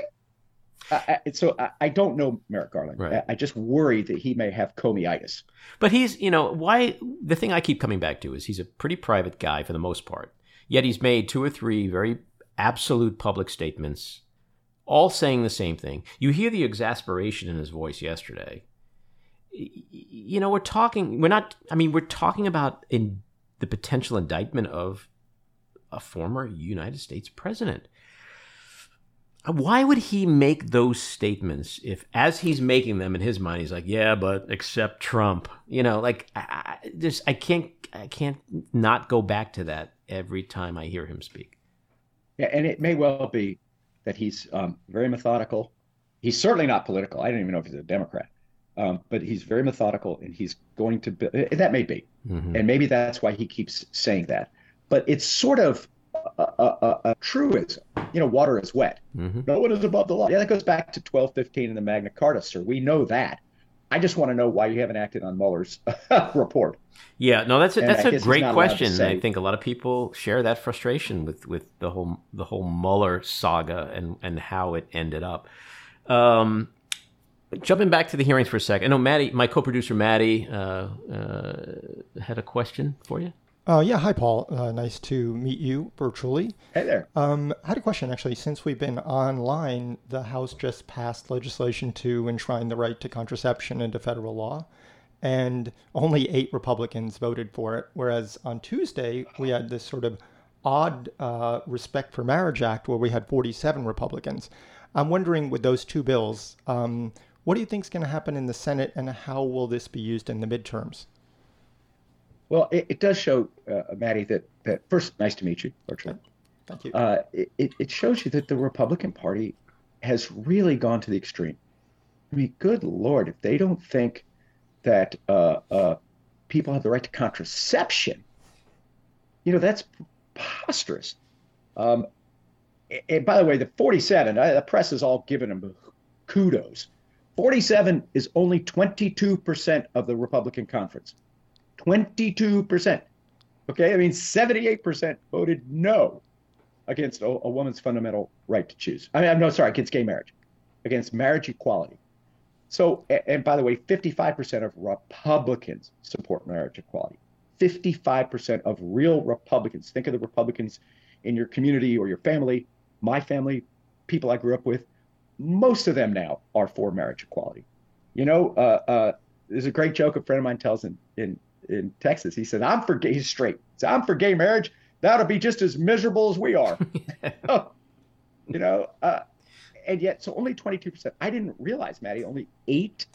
I, I, so I, I don't know Merrick Garland. Right. I, I just worry that he may have Comey-itis. But he's, you know, why the thing I keep coming back to is he's a pretty private guy for the most part. Yet he's made two or three very absolute public statements, all saying the same thing. You hear the exasperation in his voice yesterday. You know, we're talking, we're not, I mean, we're talking about in the potential indictment of a former United States president. Why would he make those statements if, as he's making them in his mind, he's like, "Yeah, but except Trump," you know, like I, I just I can't I can't not go back to that every time I hear him speak. Yeah, and it may well be that he's um, very methodical, He's certainly not political. I don't even know if he's a Democrat, um, but he's very methodical, and he's going to. Be, that may be, mm-hmm. and maybe that's why he keeps saying that. But it's sort of a, a, a truism. You know, water is wet. Mm-hmm. No one is above the law. Yeah, that goes back to 1215 in the Magna Carta, sir. We know that. I just want to know why you haven't acted on Mueller's report. Yeah, no, that's a, that's a great question. I think a lot of people share that frustration with, with the whole the whole Mueller saga and and how it ended up. Um, jumping back to the hearings for a second, I know Maddie, my co-producer Maddie, uh, uh, had a question for you. Uh, yeah, hi, Paul. Uh, nice to meet you virtually. Hey there. Um, I had a question actually. Since we've been online, the House just passed legislation to enshrine the right to contraception into federal law, and only eight Republicans voted for it. Whereas on Tuesday, we had this sort of odd uh, Respect for Marriage Act where we had 47 Republicans. I'm wondering with those two bills, um, what do you think is going to happen in the Senate, and how will this be used in the midterms? Well, it, it does show, uh, Maddie, that, that first, nice to meet you, virtually. Thank you. Uh, it, it shows you that the Republican Party has really gone to the extreme. I mean, good Lord, if they don't think that uh, uh, people have the right to contraception, you know, that's preposterous. Um, and by the way, the 47, the press has all given them kudos. 47 is only 22% of the Republican conference. 22%. Okay, I mean, 78% voted no against a, a, woman's fundamental right to choose. I mean, I'm no, sorry, against gay marriage, against marriage equality. So, and by the way, 55% of Republicans support marriage equality. 55% of real Republicans, think of the Republicans in your community or your family, my family, people I grew up with, most of them now are for marriage equality. You know, uh, uh, there's a great joke a friend of mine tells in, in in Texas. He said, "I'm for gay straight. So I'm for gay marriage. That'll be just as miserable as we are." you know, uh, and yet so only 22 percent. I didn't realize, Maddie, only eight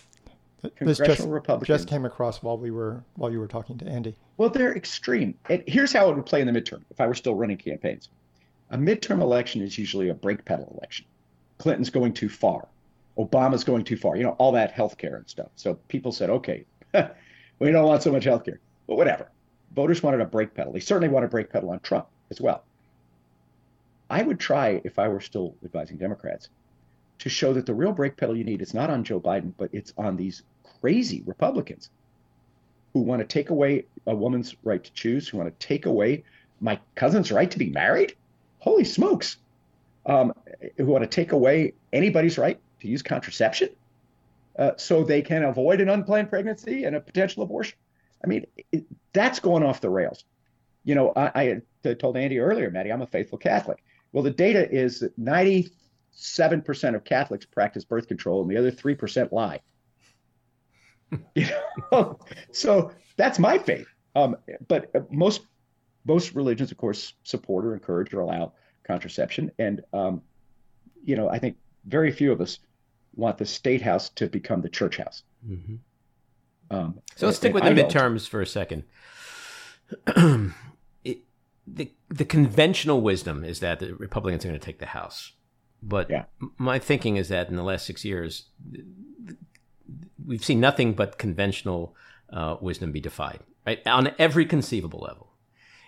congressional this just, Republicans just came across while we were while you were talking to Andy. Well, they're extreme. And here's how it would play in the midterm if I were still running campaigns. A midterm election is usually a brake pedal election. Clinton's going too far. Obama's going too far. You know, all that health care and stuff. So people said, okay, we don't want so much health care. But whatever. Voters wanted a brake pedal. They certainly want a brake pedal on Trump as well. I would try, if I were still advising Democrats, to show that the real brake pedal you need is not on Joe Biden, but it's on these crazy Republicans who want to take away a woman's right to choose, who want to take away my cousin's right to be married. Holy smokes. Um, who want to take away anybody's right to use contraception uh, so they can avoid an unplanned pregnancy and a potential abortion. I mean, it, that's going off the rails. You know, I, I told Andy earlier, Maddie, I'm a faithful Catholic. Well, the data is that 97% of Catholics practice birth control and the other 3% lie. you know? so that's my faith. Um, but most most religions, of course, support or encourage or allow contraception. And, um, you know, I think very few of us want the state house to become the church house. Mm-hmm. Um, so let's stick with the I midterms for a second. it, the the conventional wisdom is that the Republicans are going to take the House, but yeah. my thinking is that in the last six years, we've seen nothing but conventional uh, wisdom be defied, right, on every conceivable level,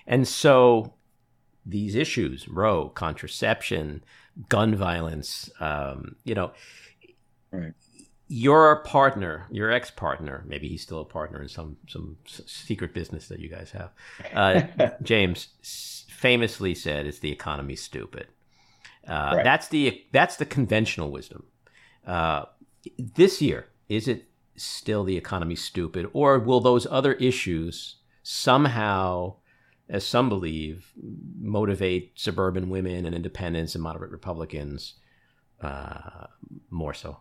and so these issues, Roe, contraception, gun violence, um, you know, Right. Your partner, your ex-partner, maybe he's still a partner in some some secret business that you guys have. Uh, James famously said, "It's the economy, stupid." Uh, right. That's the that's the conventional wisdom. Uh, this year, is it still the economy stupid, or will those other issues somehow, as some believe, motivate suburban women and independents and moderate Republicans uh, more so?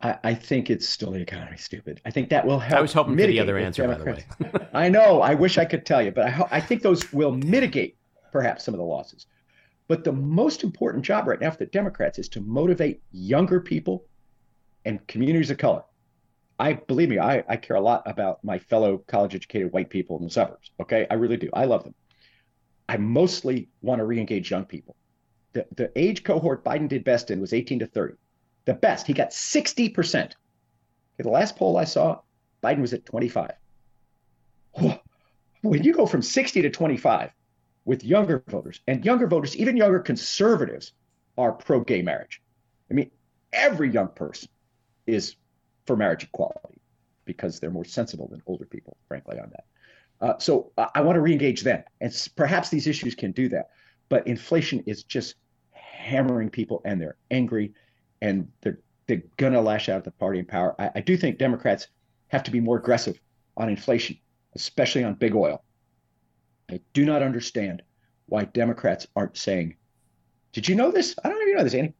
I, I, think it's still the economy stupid. I think that will help. I was hoping for the other answer, Democrats. by the way. I know. I wish I could tell you, but I, I think those will mitigate perhaps some of the losses. But the most important job right now for the Democrats is to motivate younger people and communities of color. I believe me, I, I care a lot about my fellow college educated white people in the suburbs. Okay. I really do. I love them. I mostly want to re engage young people. The, the age cohort Biden did best in was 18 to 30 the best. He got 60%. Okay, the last poll I saw, Biden was at 25. When you go from 60 to 25 with younger voters, and younger voters, even younger conservatives, are pro gay marriage. I mean, every young person is for marriage equality because they're more sensible than older people, frankly, on that. Uh, so I, I want to reengage them, and perhaps these issues can do that. But inflation is just hammering people, and they're angry, and they're they're gonna lash out at the party in power. I, I do think Democrats have to be more aggressive on inflation, especially on big oil. I do not understand why Democrats aren't saying, "Did you know this? I don't know if you know this, Andy.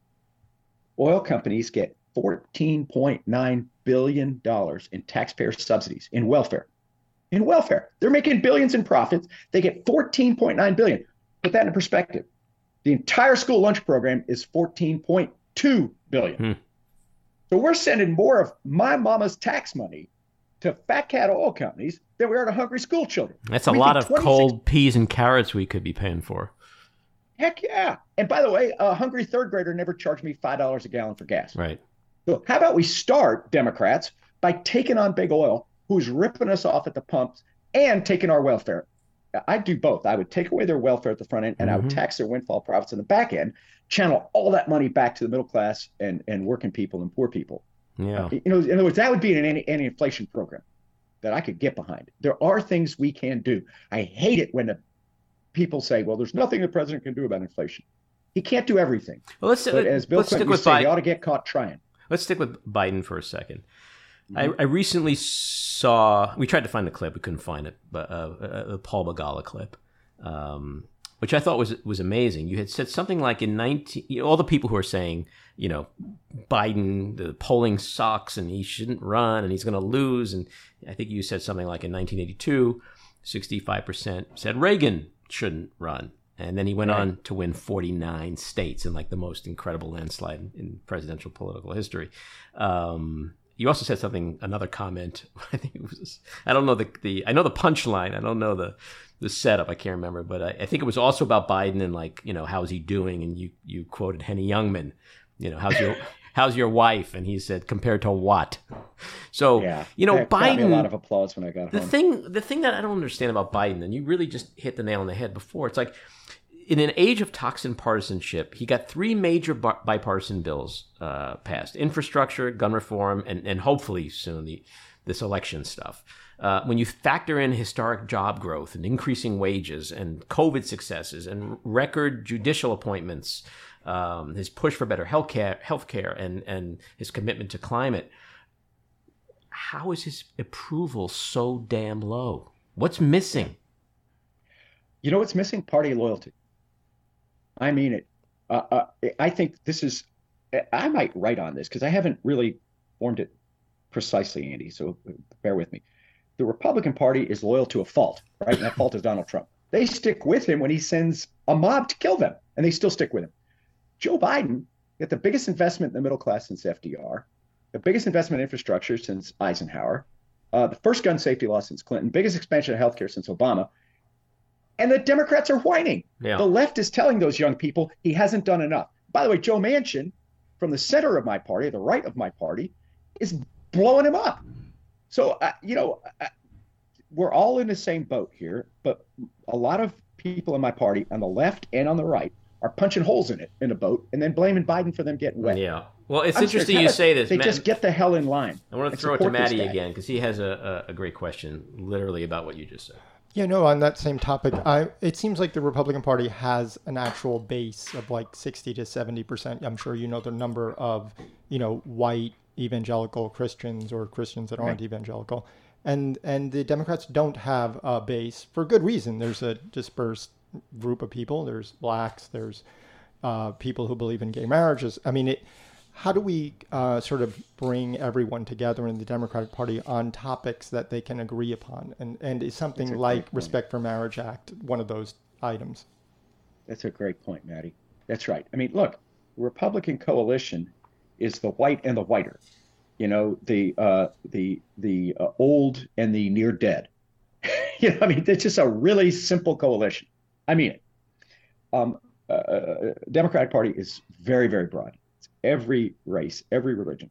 Oil companies get 14.9 billion dollars in taxpayer subsidies in welfare. In welfare, they're making billions in profits. They get 14.9 billion. Put that in perspective. The entire school lunch program is 14.2 billion. Hmm. So we're sending more of my mama's tax money to fat cat oil companies than we are to hungry school children. That's a we lot of 26- cold peas and carrots we could be paying for. Heck yeah. And by the way, a hungry third grader never charged me $5 a gallon for gas. Right. So how about we start, Democrats, by taking on big oil, who's ripping us off at the pumps, and taking our welfare. I'd do both. I would take away their welfare at the front end, and mm-hmm. I would mm-hmm. tax their windfall profits in the back end, channel all that money back to the middle class and, and working people and poor people. Yeah. Uh, you know, in other words, that would be an anti inflation program that I could get behind. There are things we can do. I hate it when the people say, well, there's nothing the president can do about inflation. He can't do everything. Well, let's, but as Bill Clinton say, Biden. he ought to get caught trying. Let's stick with Biden for a 2nd mm-hmm. I, I, recently saw, we tried to find the clip, we couldn't find it, but uh, a, a Paul Begala clip. Um, which I thought was was amazing. You had said something like in 19 you know, all the people who are saying, you know, Biden the polling sucks and he shouldn't run and he's going to lose and I think you said something like in 1982 65% said Reagan shouldn't run. And then he went right. on to win 49 states in like the most incredible landslide in, in presidential political history. Um, you also said something, another comment. I think it was, I don't know the, the I know the punchline. I don't know the, the setup. I can't remember, but I, I think it was also about Biden and like, you know, how's he doing? And you, you quoted Henny Youngman, you know, how's your, how's your wife? And he said, compared to what? So, yeah, you know, Biden. a lot of applause when I got the home. thing, the thing that I don't understand about Biden, and you really just hit the nail on the head before. It's like in an age of toxin partisanship, he got three major bipartisan bills uh, passed: infrastructure, gun reform, and and hopefully soon the this election stuff. Uh, when you factor in historic job growth and increasing wages and COVID successes and record judicial appointments, um, his push for better healthcare, healthcare, and and his commitment to climate, how is his approval so damn low? What's missing? You know what's missing? Party loyalty. I mean it. Uh, uh, I think this is. I might write on this because I haven't really formed it precisely, Andy. So bear with me. The Republican Party is loyal to a fault, right? And that fault is Donald Trump. They stick with him when he sends a mob to kill them, and they still stick with him. Joe Biden got the biggest investment in the middle class since FDR, the biggest investment in infrastructure since Eisenhower, uh, the first gun safety law since Clinton, biggest expansion of healthcare since Obama. And the Democrats are whining. Yeah. The left is telling those young people he hasn't done enough. By the way, Joe Manchin, from the center of my party, the right of my party, is blowing him up. So, uh, you know, uh, we're all in the same boat here, but a lot of people in my party on the left and on the right are punching holes in it in a boat and then blaming Biden for them getting wet. Yeah. Well, it's I'm interesting sure, you say this. They Matt, just get the hell in line. I want to throw it to Maddie again because he has a, a, a great question, literally about what you just said. Yeah, no, on that same topic, I it seems like the Republican Party has an actual base of like 60 to 70%. I'm sure you know the number of, you know, white evangelical Christians or Christians that aren't right. evangelical. And and the Democrats don't have a base for good reason. There's a dispersed group of people. There's blacks, there's uh, people who believe in gay marriages. I mean, it how do we uh, sort of bring everyone together in the Democratic Party on topics that they can agree upon? And, and is something like Respect for Marriage Act one of those items? That's a great point, Maddie. That's right. I mean, look, Republican coalition is the white and the whiter. You know, the uh, the the uh, old and the near dead. you know, I mean, it's just a really simple coalition. I mean it. Um, uh, uh Democratic Party is very, very broad every race, every religion,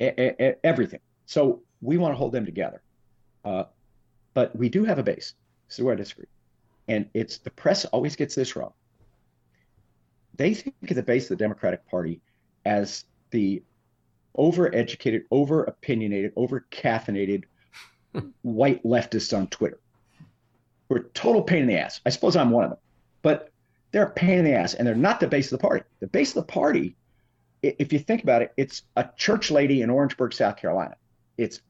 a- a- everything. So we want to hold them together. Uh, but we do have a base. This is where I disagree. And it's the press always gets this wrong. They think of the base of the Democratic Party as the overeducated, over opinionated, over caffeinated white leftists on Twitter. We're total pain in the ass. I suppose I'm one of them. But they're a pain in the ass and they're not the base of the party. The base of the party, if you think about it, it's a church lady in Orangeburg, South Carolina. It's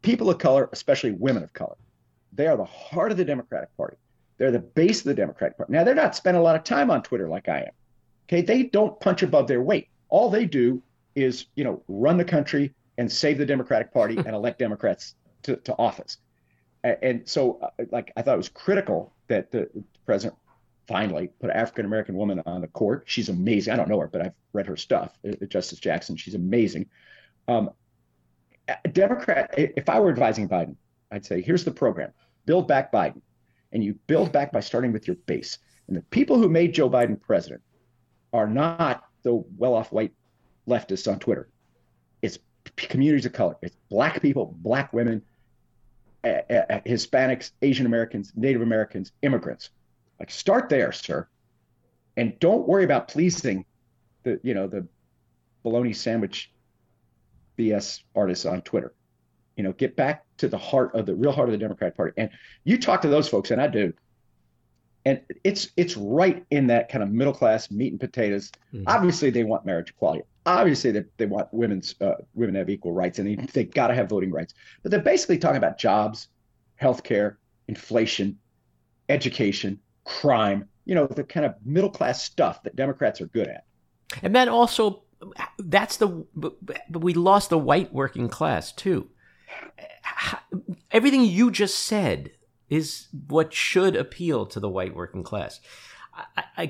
people of color, especially women of color. They are the heart of the Democratic Party. They're the base of the Democratic Party. Now, they're not spending a lot of time on Twitter like I am. Okay. They don't punch above their weight. All they do is, you know, run the country and save the Democratic Party and elect Democrats to, to office. And so, uh, like, I thought it was critical that the president finally put an African American woman on the court. She's amazing. I don't know her, but I've read her stuff. Uh, Justice Jackson, she's amazing. Um, Democrat, if I were advising Biden, I'd say, here's the program build back Biden. And you build back by starting with your base. And the people who made Joe Biden president are not the well off white leftists on Twitter. It's communities of color, it's black people, black women, uh, uh, Hispanics, Asian Americans, Native Americans, immigrants. Like start there, sir. And don't worry about pleasing the, you know, the bologna sandwich BS artists on Twitter. You know, get back to the heart of the real heart of the Democratic Party. And you talk to those folks, and I do. And it's it's right in that kind of middle class meat and potatoes. Mm-hmm. Obviously, they want marriage equality. Obviously, they, they want women's uh, women to have equal rights, and they they got to have voting rights. But they're basically talking about jobs, healthcare, inflation, education, crime. You know, the kind of middle class stuff that Democrats are good at. And then also that's the we lost the white working class too. Everything you just said is what should appeal to the white working class. I, I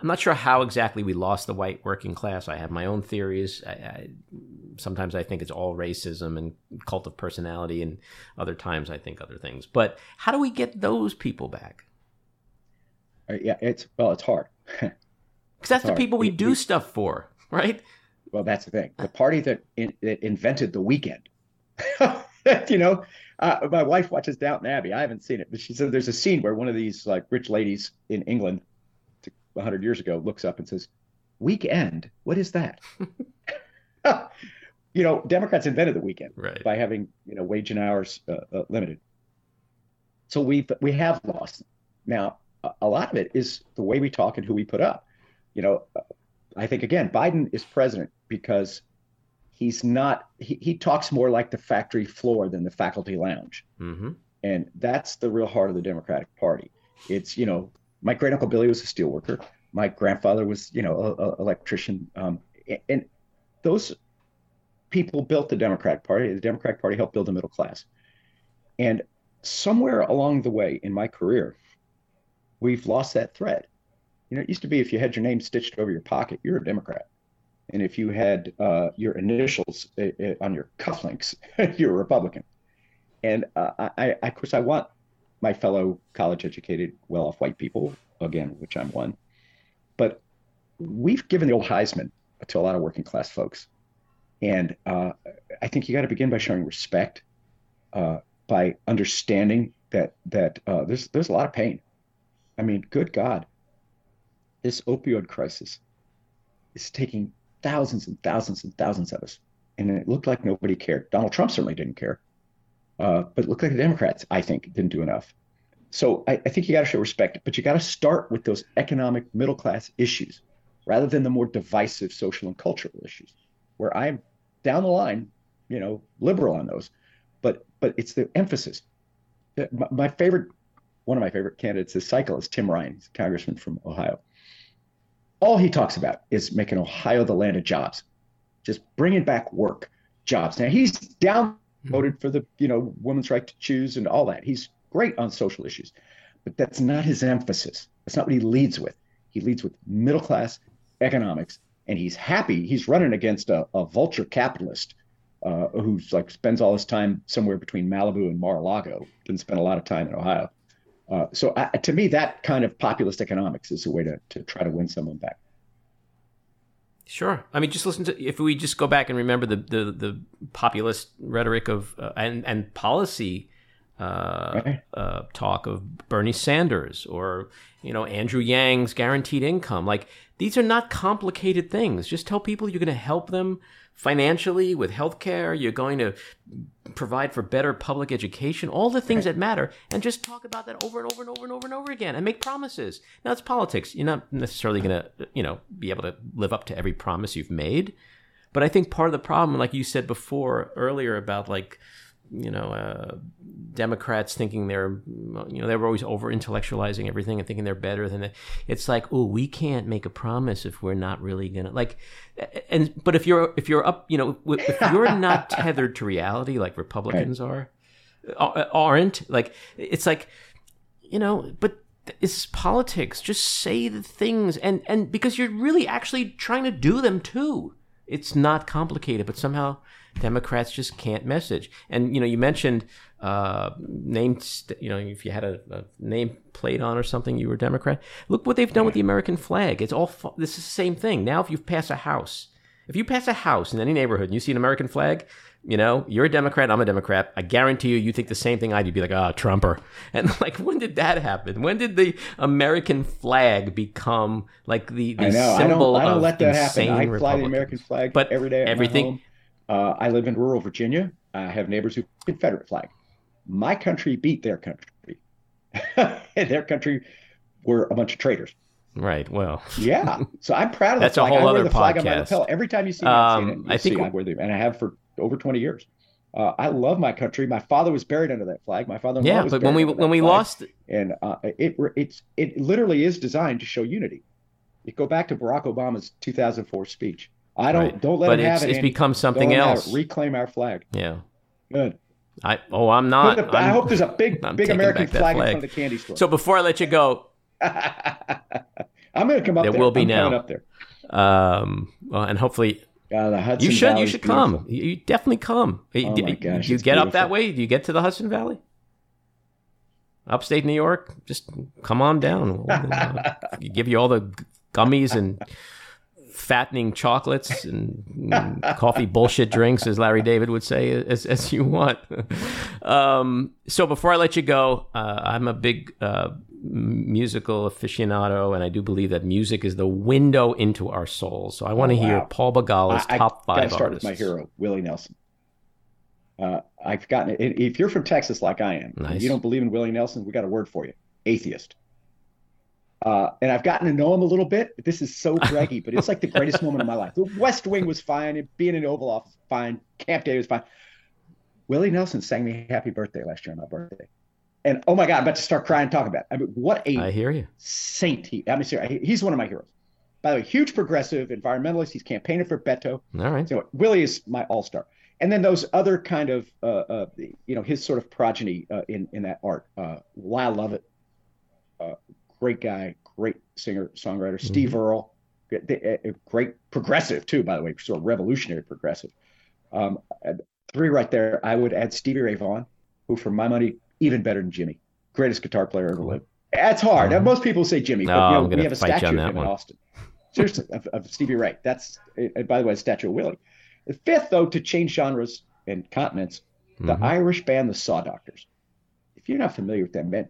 am not sure how exactly we lost the white working class. I have my own theories. I, I, sometimes I think it's all racism and cult of personality, and other times I think other things. But how do we get those people back? Uh, yeah, it's well, it's hard. Because that's the people we, we do we, stuff for, right? well, that's the thing. The party that, in, that invented the weekend. you know, uh, my wife watches Downton Abbey. I haven't seen it, but she said there's a scene where one of these like rich ladies in England, 100 years ago, looks up and says, "Weekend? What is that?" you know, Democrats invented the weekend right. by having you know wage and hours uh, uh, limited. So we we have lost. Now, a, lot of it is the way we talk and who we put up. You know, I think again, Biden is president because he's not. He, he talks more like the factory floor than the faculty lounge, mm-hmm. and that's the real heart of the Democratic Party. It's you know, my great uncle Billy was a steelworker. My grandfather was you know, an electrician, um, and those people built the Democratic Party. The Democratic Party helped build the middle class, and somewhere along the way in my career, we've lost that thread. You know, it used to be if you had your name stitched over your pocket, you're a Democrat. And if you had uh, your initials uh, uh on your cufflinks, you're a Republican. And uh, I, I, of course, I want my fellow college educated, well off white people, again, which I'm one. But we've given the old Heisman to a lot of working class folks. And uh, I think you got to begin by showing respect, uh, by understanding that that uh, there's there's a lot of pain. I mean, good God, this opioid crisis is taking thousands and thousands and thousands of us. And it looked like nobody cared. Donald Trump certainly didn't care. Uh, but it looked like the Democrats, I think, didn't do enough. So I, I think you got to show respect, but you got to start with those economic middle class issues rather than the more divisive social and cultural issues, where I'm down the line, you know, liberal on those. But but it's the emphasis. My, my favorite, one of my favorite candidates this cycle is Tim Ryan, congressman from Ohio all he talks about is making Ohio the land of jobs, just bringing back work, jobs. Now he's down voted for the you know women's right to choose and all that. He's great on social issues, but that's not his emphasis. That's not what he leads with. He leads with middle class economics, and he's happy. He's running against a, a vulture capitalist uh, who's like spends all his time somewhere between Malibu and Mar-a-Lago. Didn't spend a lot of time in Ohio. Uh, so I, to me, that kind of populist economics is a way to, to try to win someone back. Sure. I mean, just listen to if we just go back and remember the the, the populist rhetoric of uh, and and policy uh, Right. uh, talk of Bernie Sanders or you know Andrew Yang's guaranteed income. Like these are not complicated things. Just tell people you're going to help them financially with health care. You're going to provide for better public education, all the things that matter, and just talk about that over and over and over and over and over again and make promises. Now it's politics. You're not necessarily going to, you know, be able to live up to every promise you've made. But I think part of the problem, like you said before earlier about like, you know, uh, Democrats thinking they're, you know, they were always over intellectualizing everything and thinking they're better than it. It's like, oh, we can't make a promise if we're not really gonna like, and but if you're if you're up, you know, if you're not tethered to reality like Republicans are, uh, aren't like, it's like, you know, but it's politics. Just say the things, and and because you're really actually trying to do them too. It's not complicated, but somehow Democrats just can't message. And you know, you mentioned uh, name. St- you know, if you had a, a name plate on or something, you were Democrat. Look what they've done with the American flag. It's all fu- this is the same thing. Now, if you pass a house, if you pass a house in any neighborhood and you see an American flag, you know, you're a Democrat, I'm a Democrat. I guarantee you, you think the same thing I do. You'd be like, ah, Trumper. And like, when did that happen? When did the American flag become like the, the I know. I symbol don't. I don't of let that happen. I fly the American flag But every day. Everything-. Uh, I live in rural Virginia. I have neighbors who Confederate flag. My country beat their country. their country were a bunch of traitors. Right. Well, Yeah. So I'm proud of the That's a flag. whole I wear other the flag on my podcast. lapel. Every time you see me Um, I think see I wear the, and I have for over 20 years. Uh, I love my country. My father was buried under that flag. My father. yeah, was but when we when we flag. lost, and uh, it it's it literally is designed to show unity. You go back to Barack Obama's 2004 speech. I don't Right. don't let But it's- it. it's become something Don't let him have else. Reclaim our flag. yeah, Good. I oh I'm not. Put the- I I'm- hope there's a big I'm big American flag, flag. in front of the candy store. So before I let you go, I'm going to come up There there. will be I'm now. up there. um, well, and hopefully Uh, the Hudson you should you should beautiful. come. You you definitely come. Oh do, my gosh, you get up that way? Do you get to the Hudson Valley? Upstate New York, just come on down. We'll, uh, give you all the gummies and fattening chocolates and, coffee bullshit drinks, as Larry David would say, as, as you want. um, so before I let you go, uh, I'm a big uh, musical aficionado, and I do believe that music is the window into our souls. So I want to Oh, hear. Paul Begala's I, top five start artists. with my hero, Willie Nelson. Uh, I've gotten it. If you're from Texas like I am, Nice. you don't believe in Willie Nelson, we got a word for you: atheist. Uh, and I've gotten to know him a little bit. This is so braggy, but it's like the greatest moment of my life. The West Wing was fine, being in Oval Office was fine, Camp David was fine. Willie Nelson sang me "Happy Birthday" last year on my birthday, and oh my God, I'm about to start crying talking about. It. I mean, what a I hear you. saint he! I mean, seriously, he's one of my heroes. By the way, huge progressive environmentalist. He's campaigning for Beto. All right. So Willie is my all-star. And then those other kind of, uh, uh, you know, his sort of progeny uh, in in that art. Uh, Lyle Lovett, uh, great guy, great singer songwriter. Steve Earle, great progressive too, by the way, sort of revolutionary progressive. Um, three right there. I would add Stevie Ray Vaughan, who, for my money, even better than Jimmy, greatest guitar player ever lived. That's hard. Now, most people say Jimmy, but No, you know, we have a statue of him one. in Austin. Seriously, of, of Stevie Ray. That's, by the way, a statue of Willie. The fifth, though, to change genres and continents, the Mhm. Irish band, the Saw Doctors. If you're not familiar with them, man.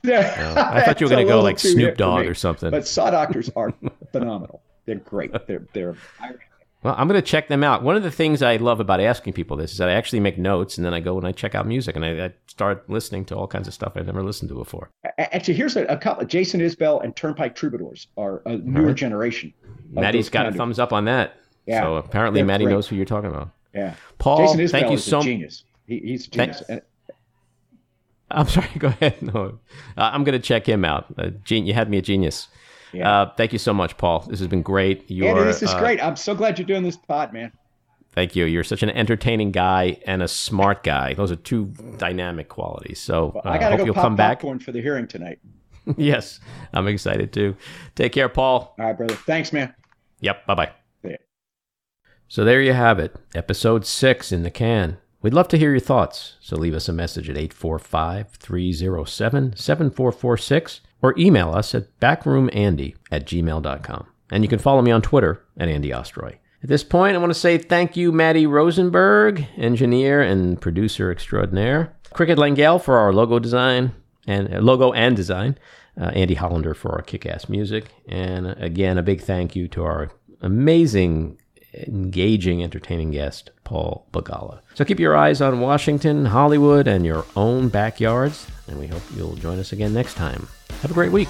I thought you were going to go like Snoop Dogg or something. But Saw Doctors are phenomenal. They're great. They're they're Well, I'm going to check them out. One of the things I love about asking people this is that I actually make notes and then I go and I check out music and I, I start listening to all kinds of stuff I've never listened to before. Actually, here's a, a couple. Jason Isbell and Turnpike Troubadours are a uh-huh. newer right. generation. Maddie's got a thumbs up on that. Yeah, so apparently Maddie great. knows who you're talking about. Yeah. Paul, Jason Isbell thank you is so a much. genius. He, he's a genius. I'm sorry. Go ahead. No, uh, I'm going to check him out. Uh, gen- you had me a genius. Yeah. Uh, thank you so much, Paul. This has been great. You Andy, are, this is uh, great. I'm so glad you're doing this pod, man. Thank you. You're such an entertaining guy and a smart guy. Those are two dynamic qualities. So uh, I gotta hope go you'll pop come back. popcorn for the hearing tonight. yes, I'm excited too. Take care, Paul. All right, brother. Thanks, man. Yep. Bye bye. So there you have it, episode six in the can. We'd love to hear your thoughts, so leave us a message at 845 307 7446 or email us at backroomandy at gmail.com. And you can follow me on Twitter at Andy Ostroy. At this point, I want to say thank you, Maddie Rosenberg, engineer and producer extraordinaire. Cricket Lengyel for our logo design and uh, logo and design. Uh, Andy Hollander for our kick-ass music, and uh, again, a big thank you to our amazing, engaging, entertaining guest, Paul Begala. So keep your eyes on Washington, Hollywood, and your own backyards, and we hope you'll join us again next time. Have a great week.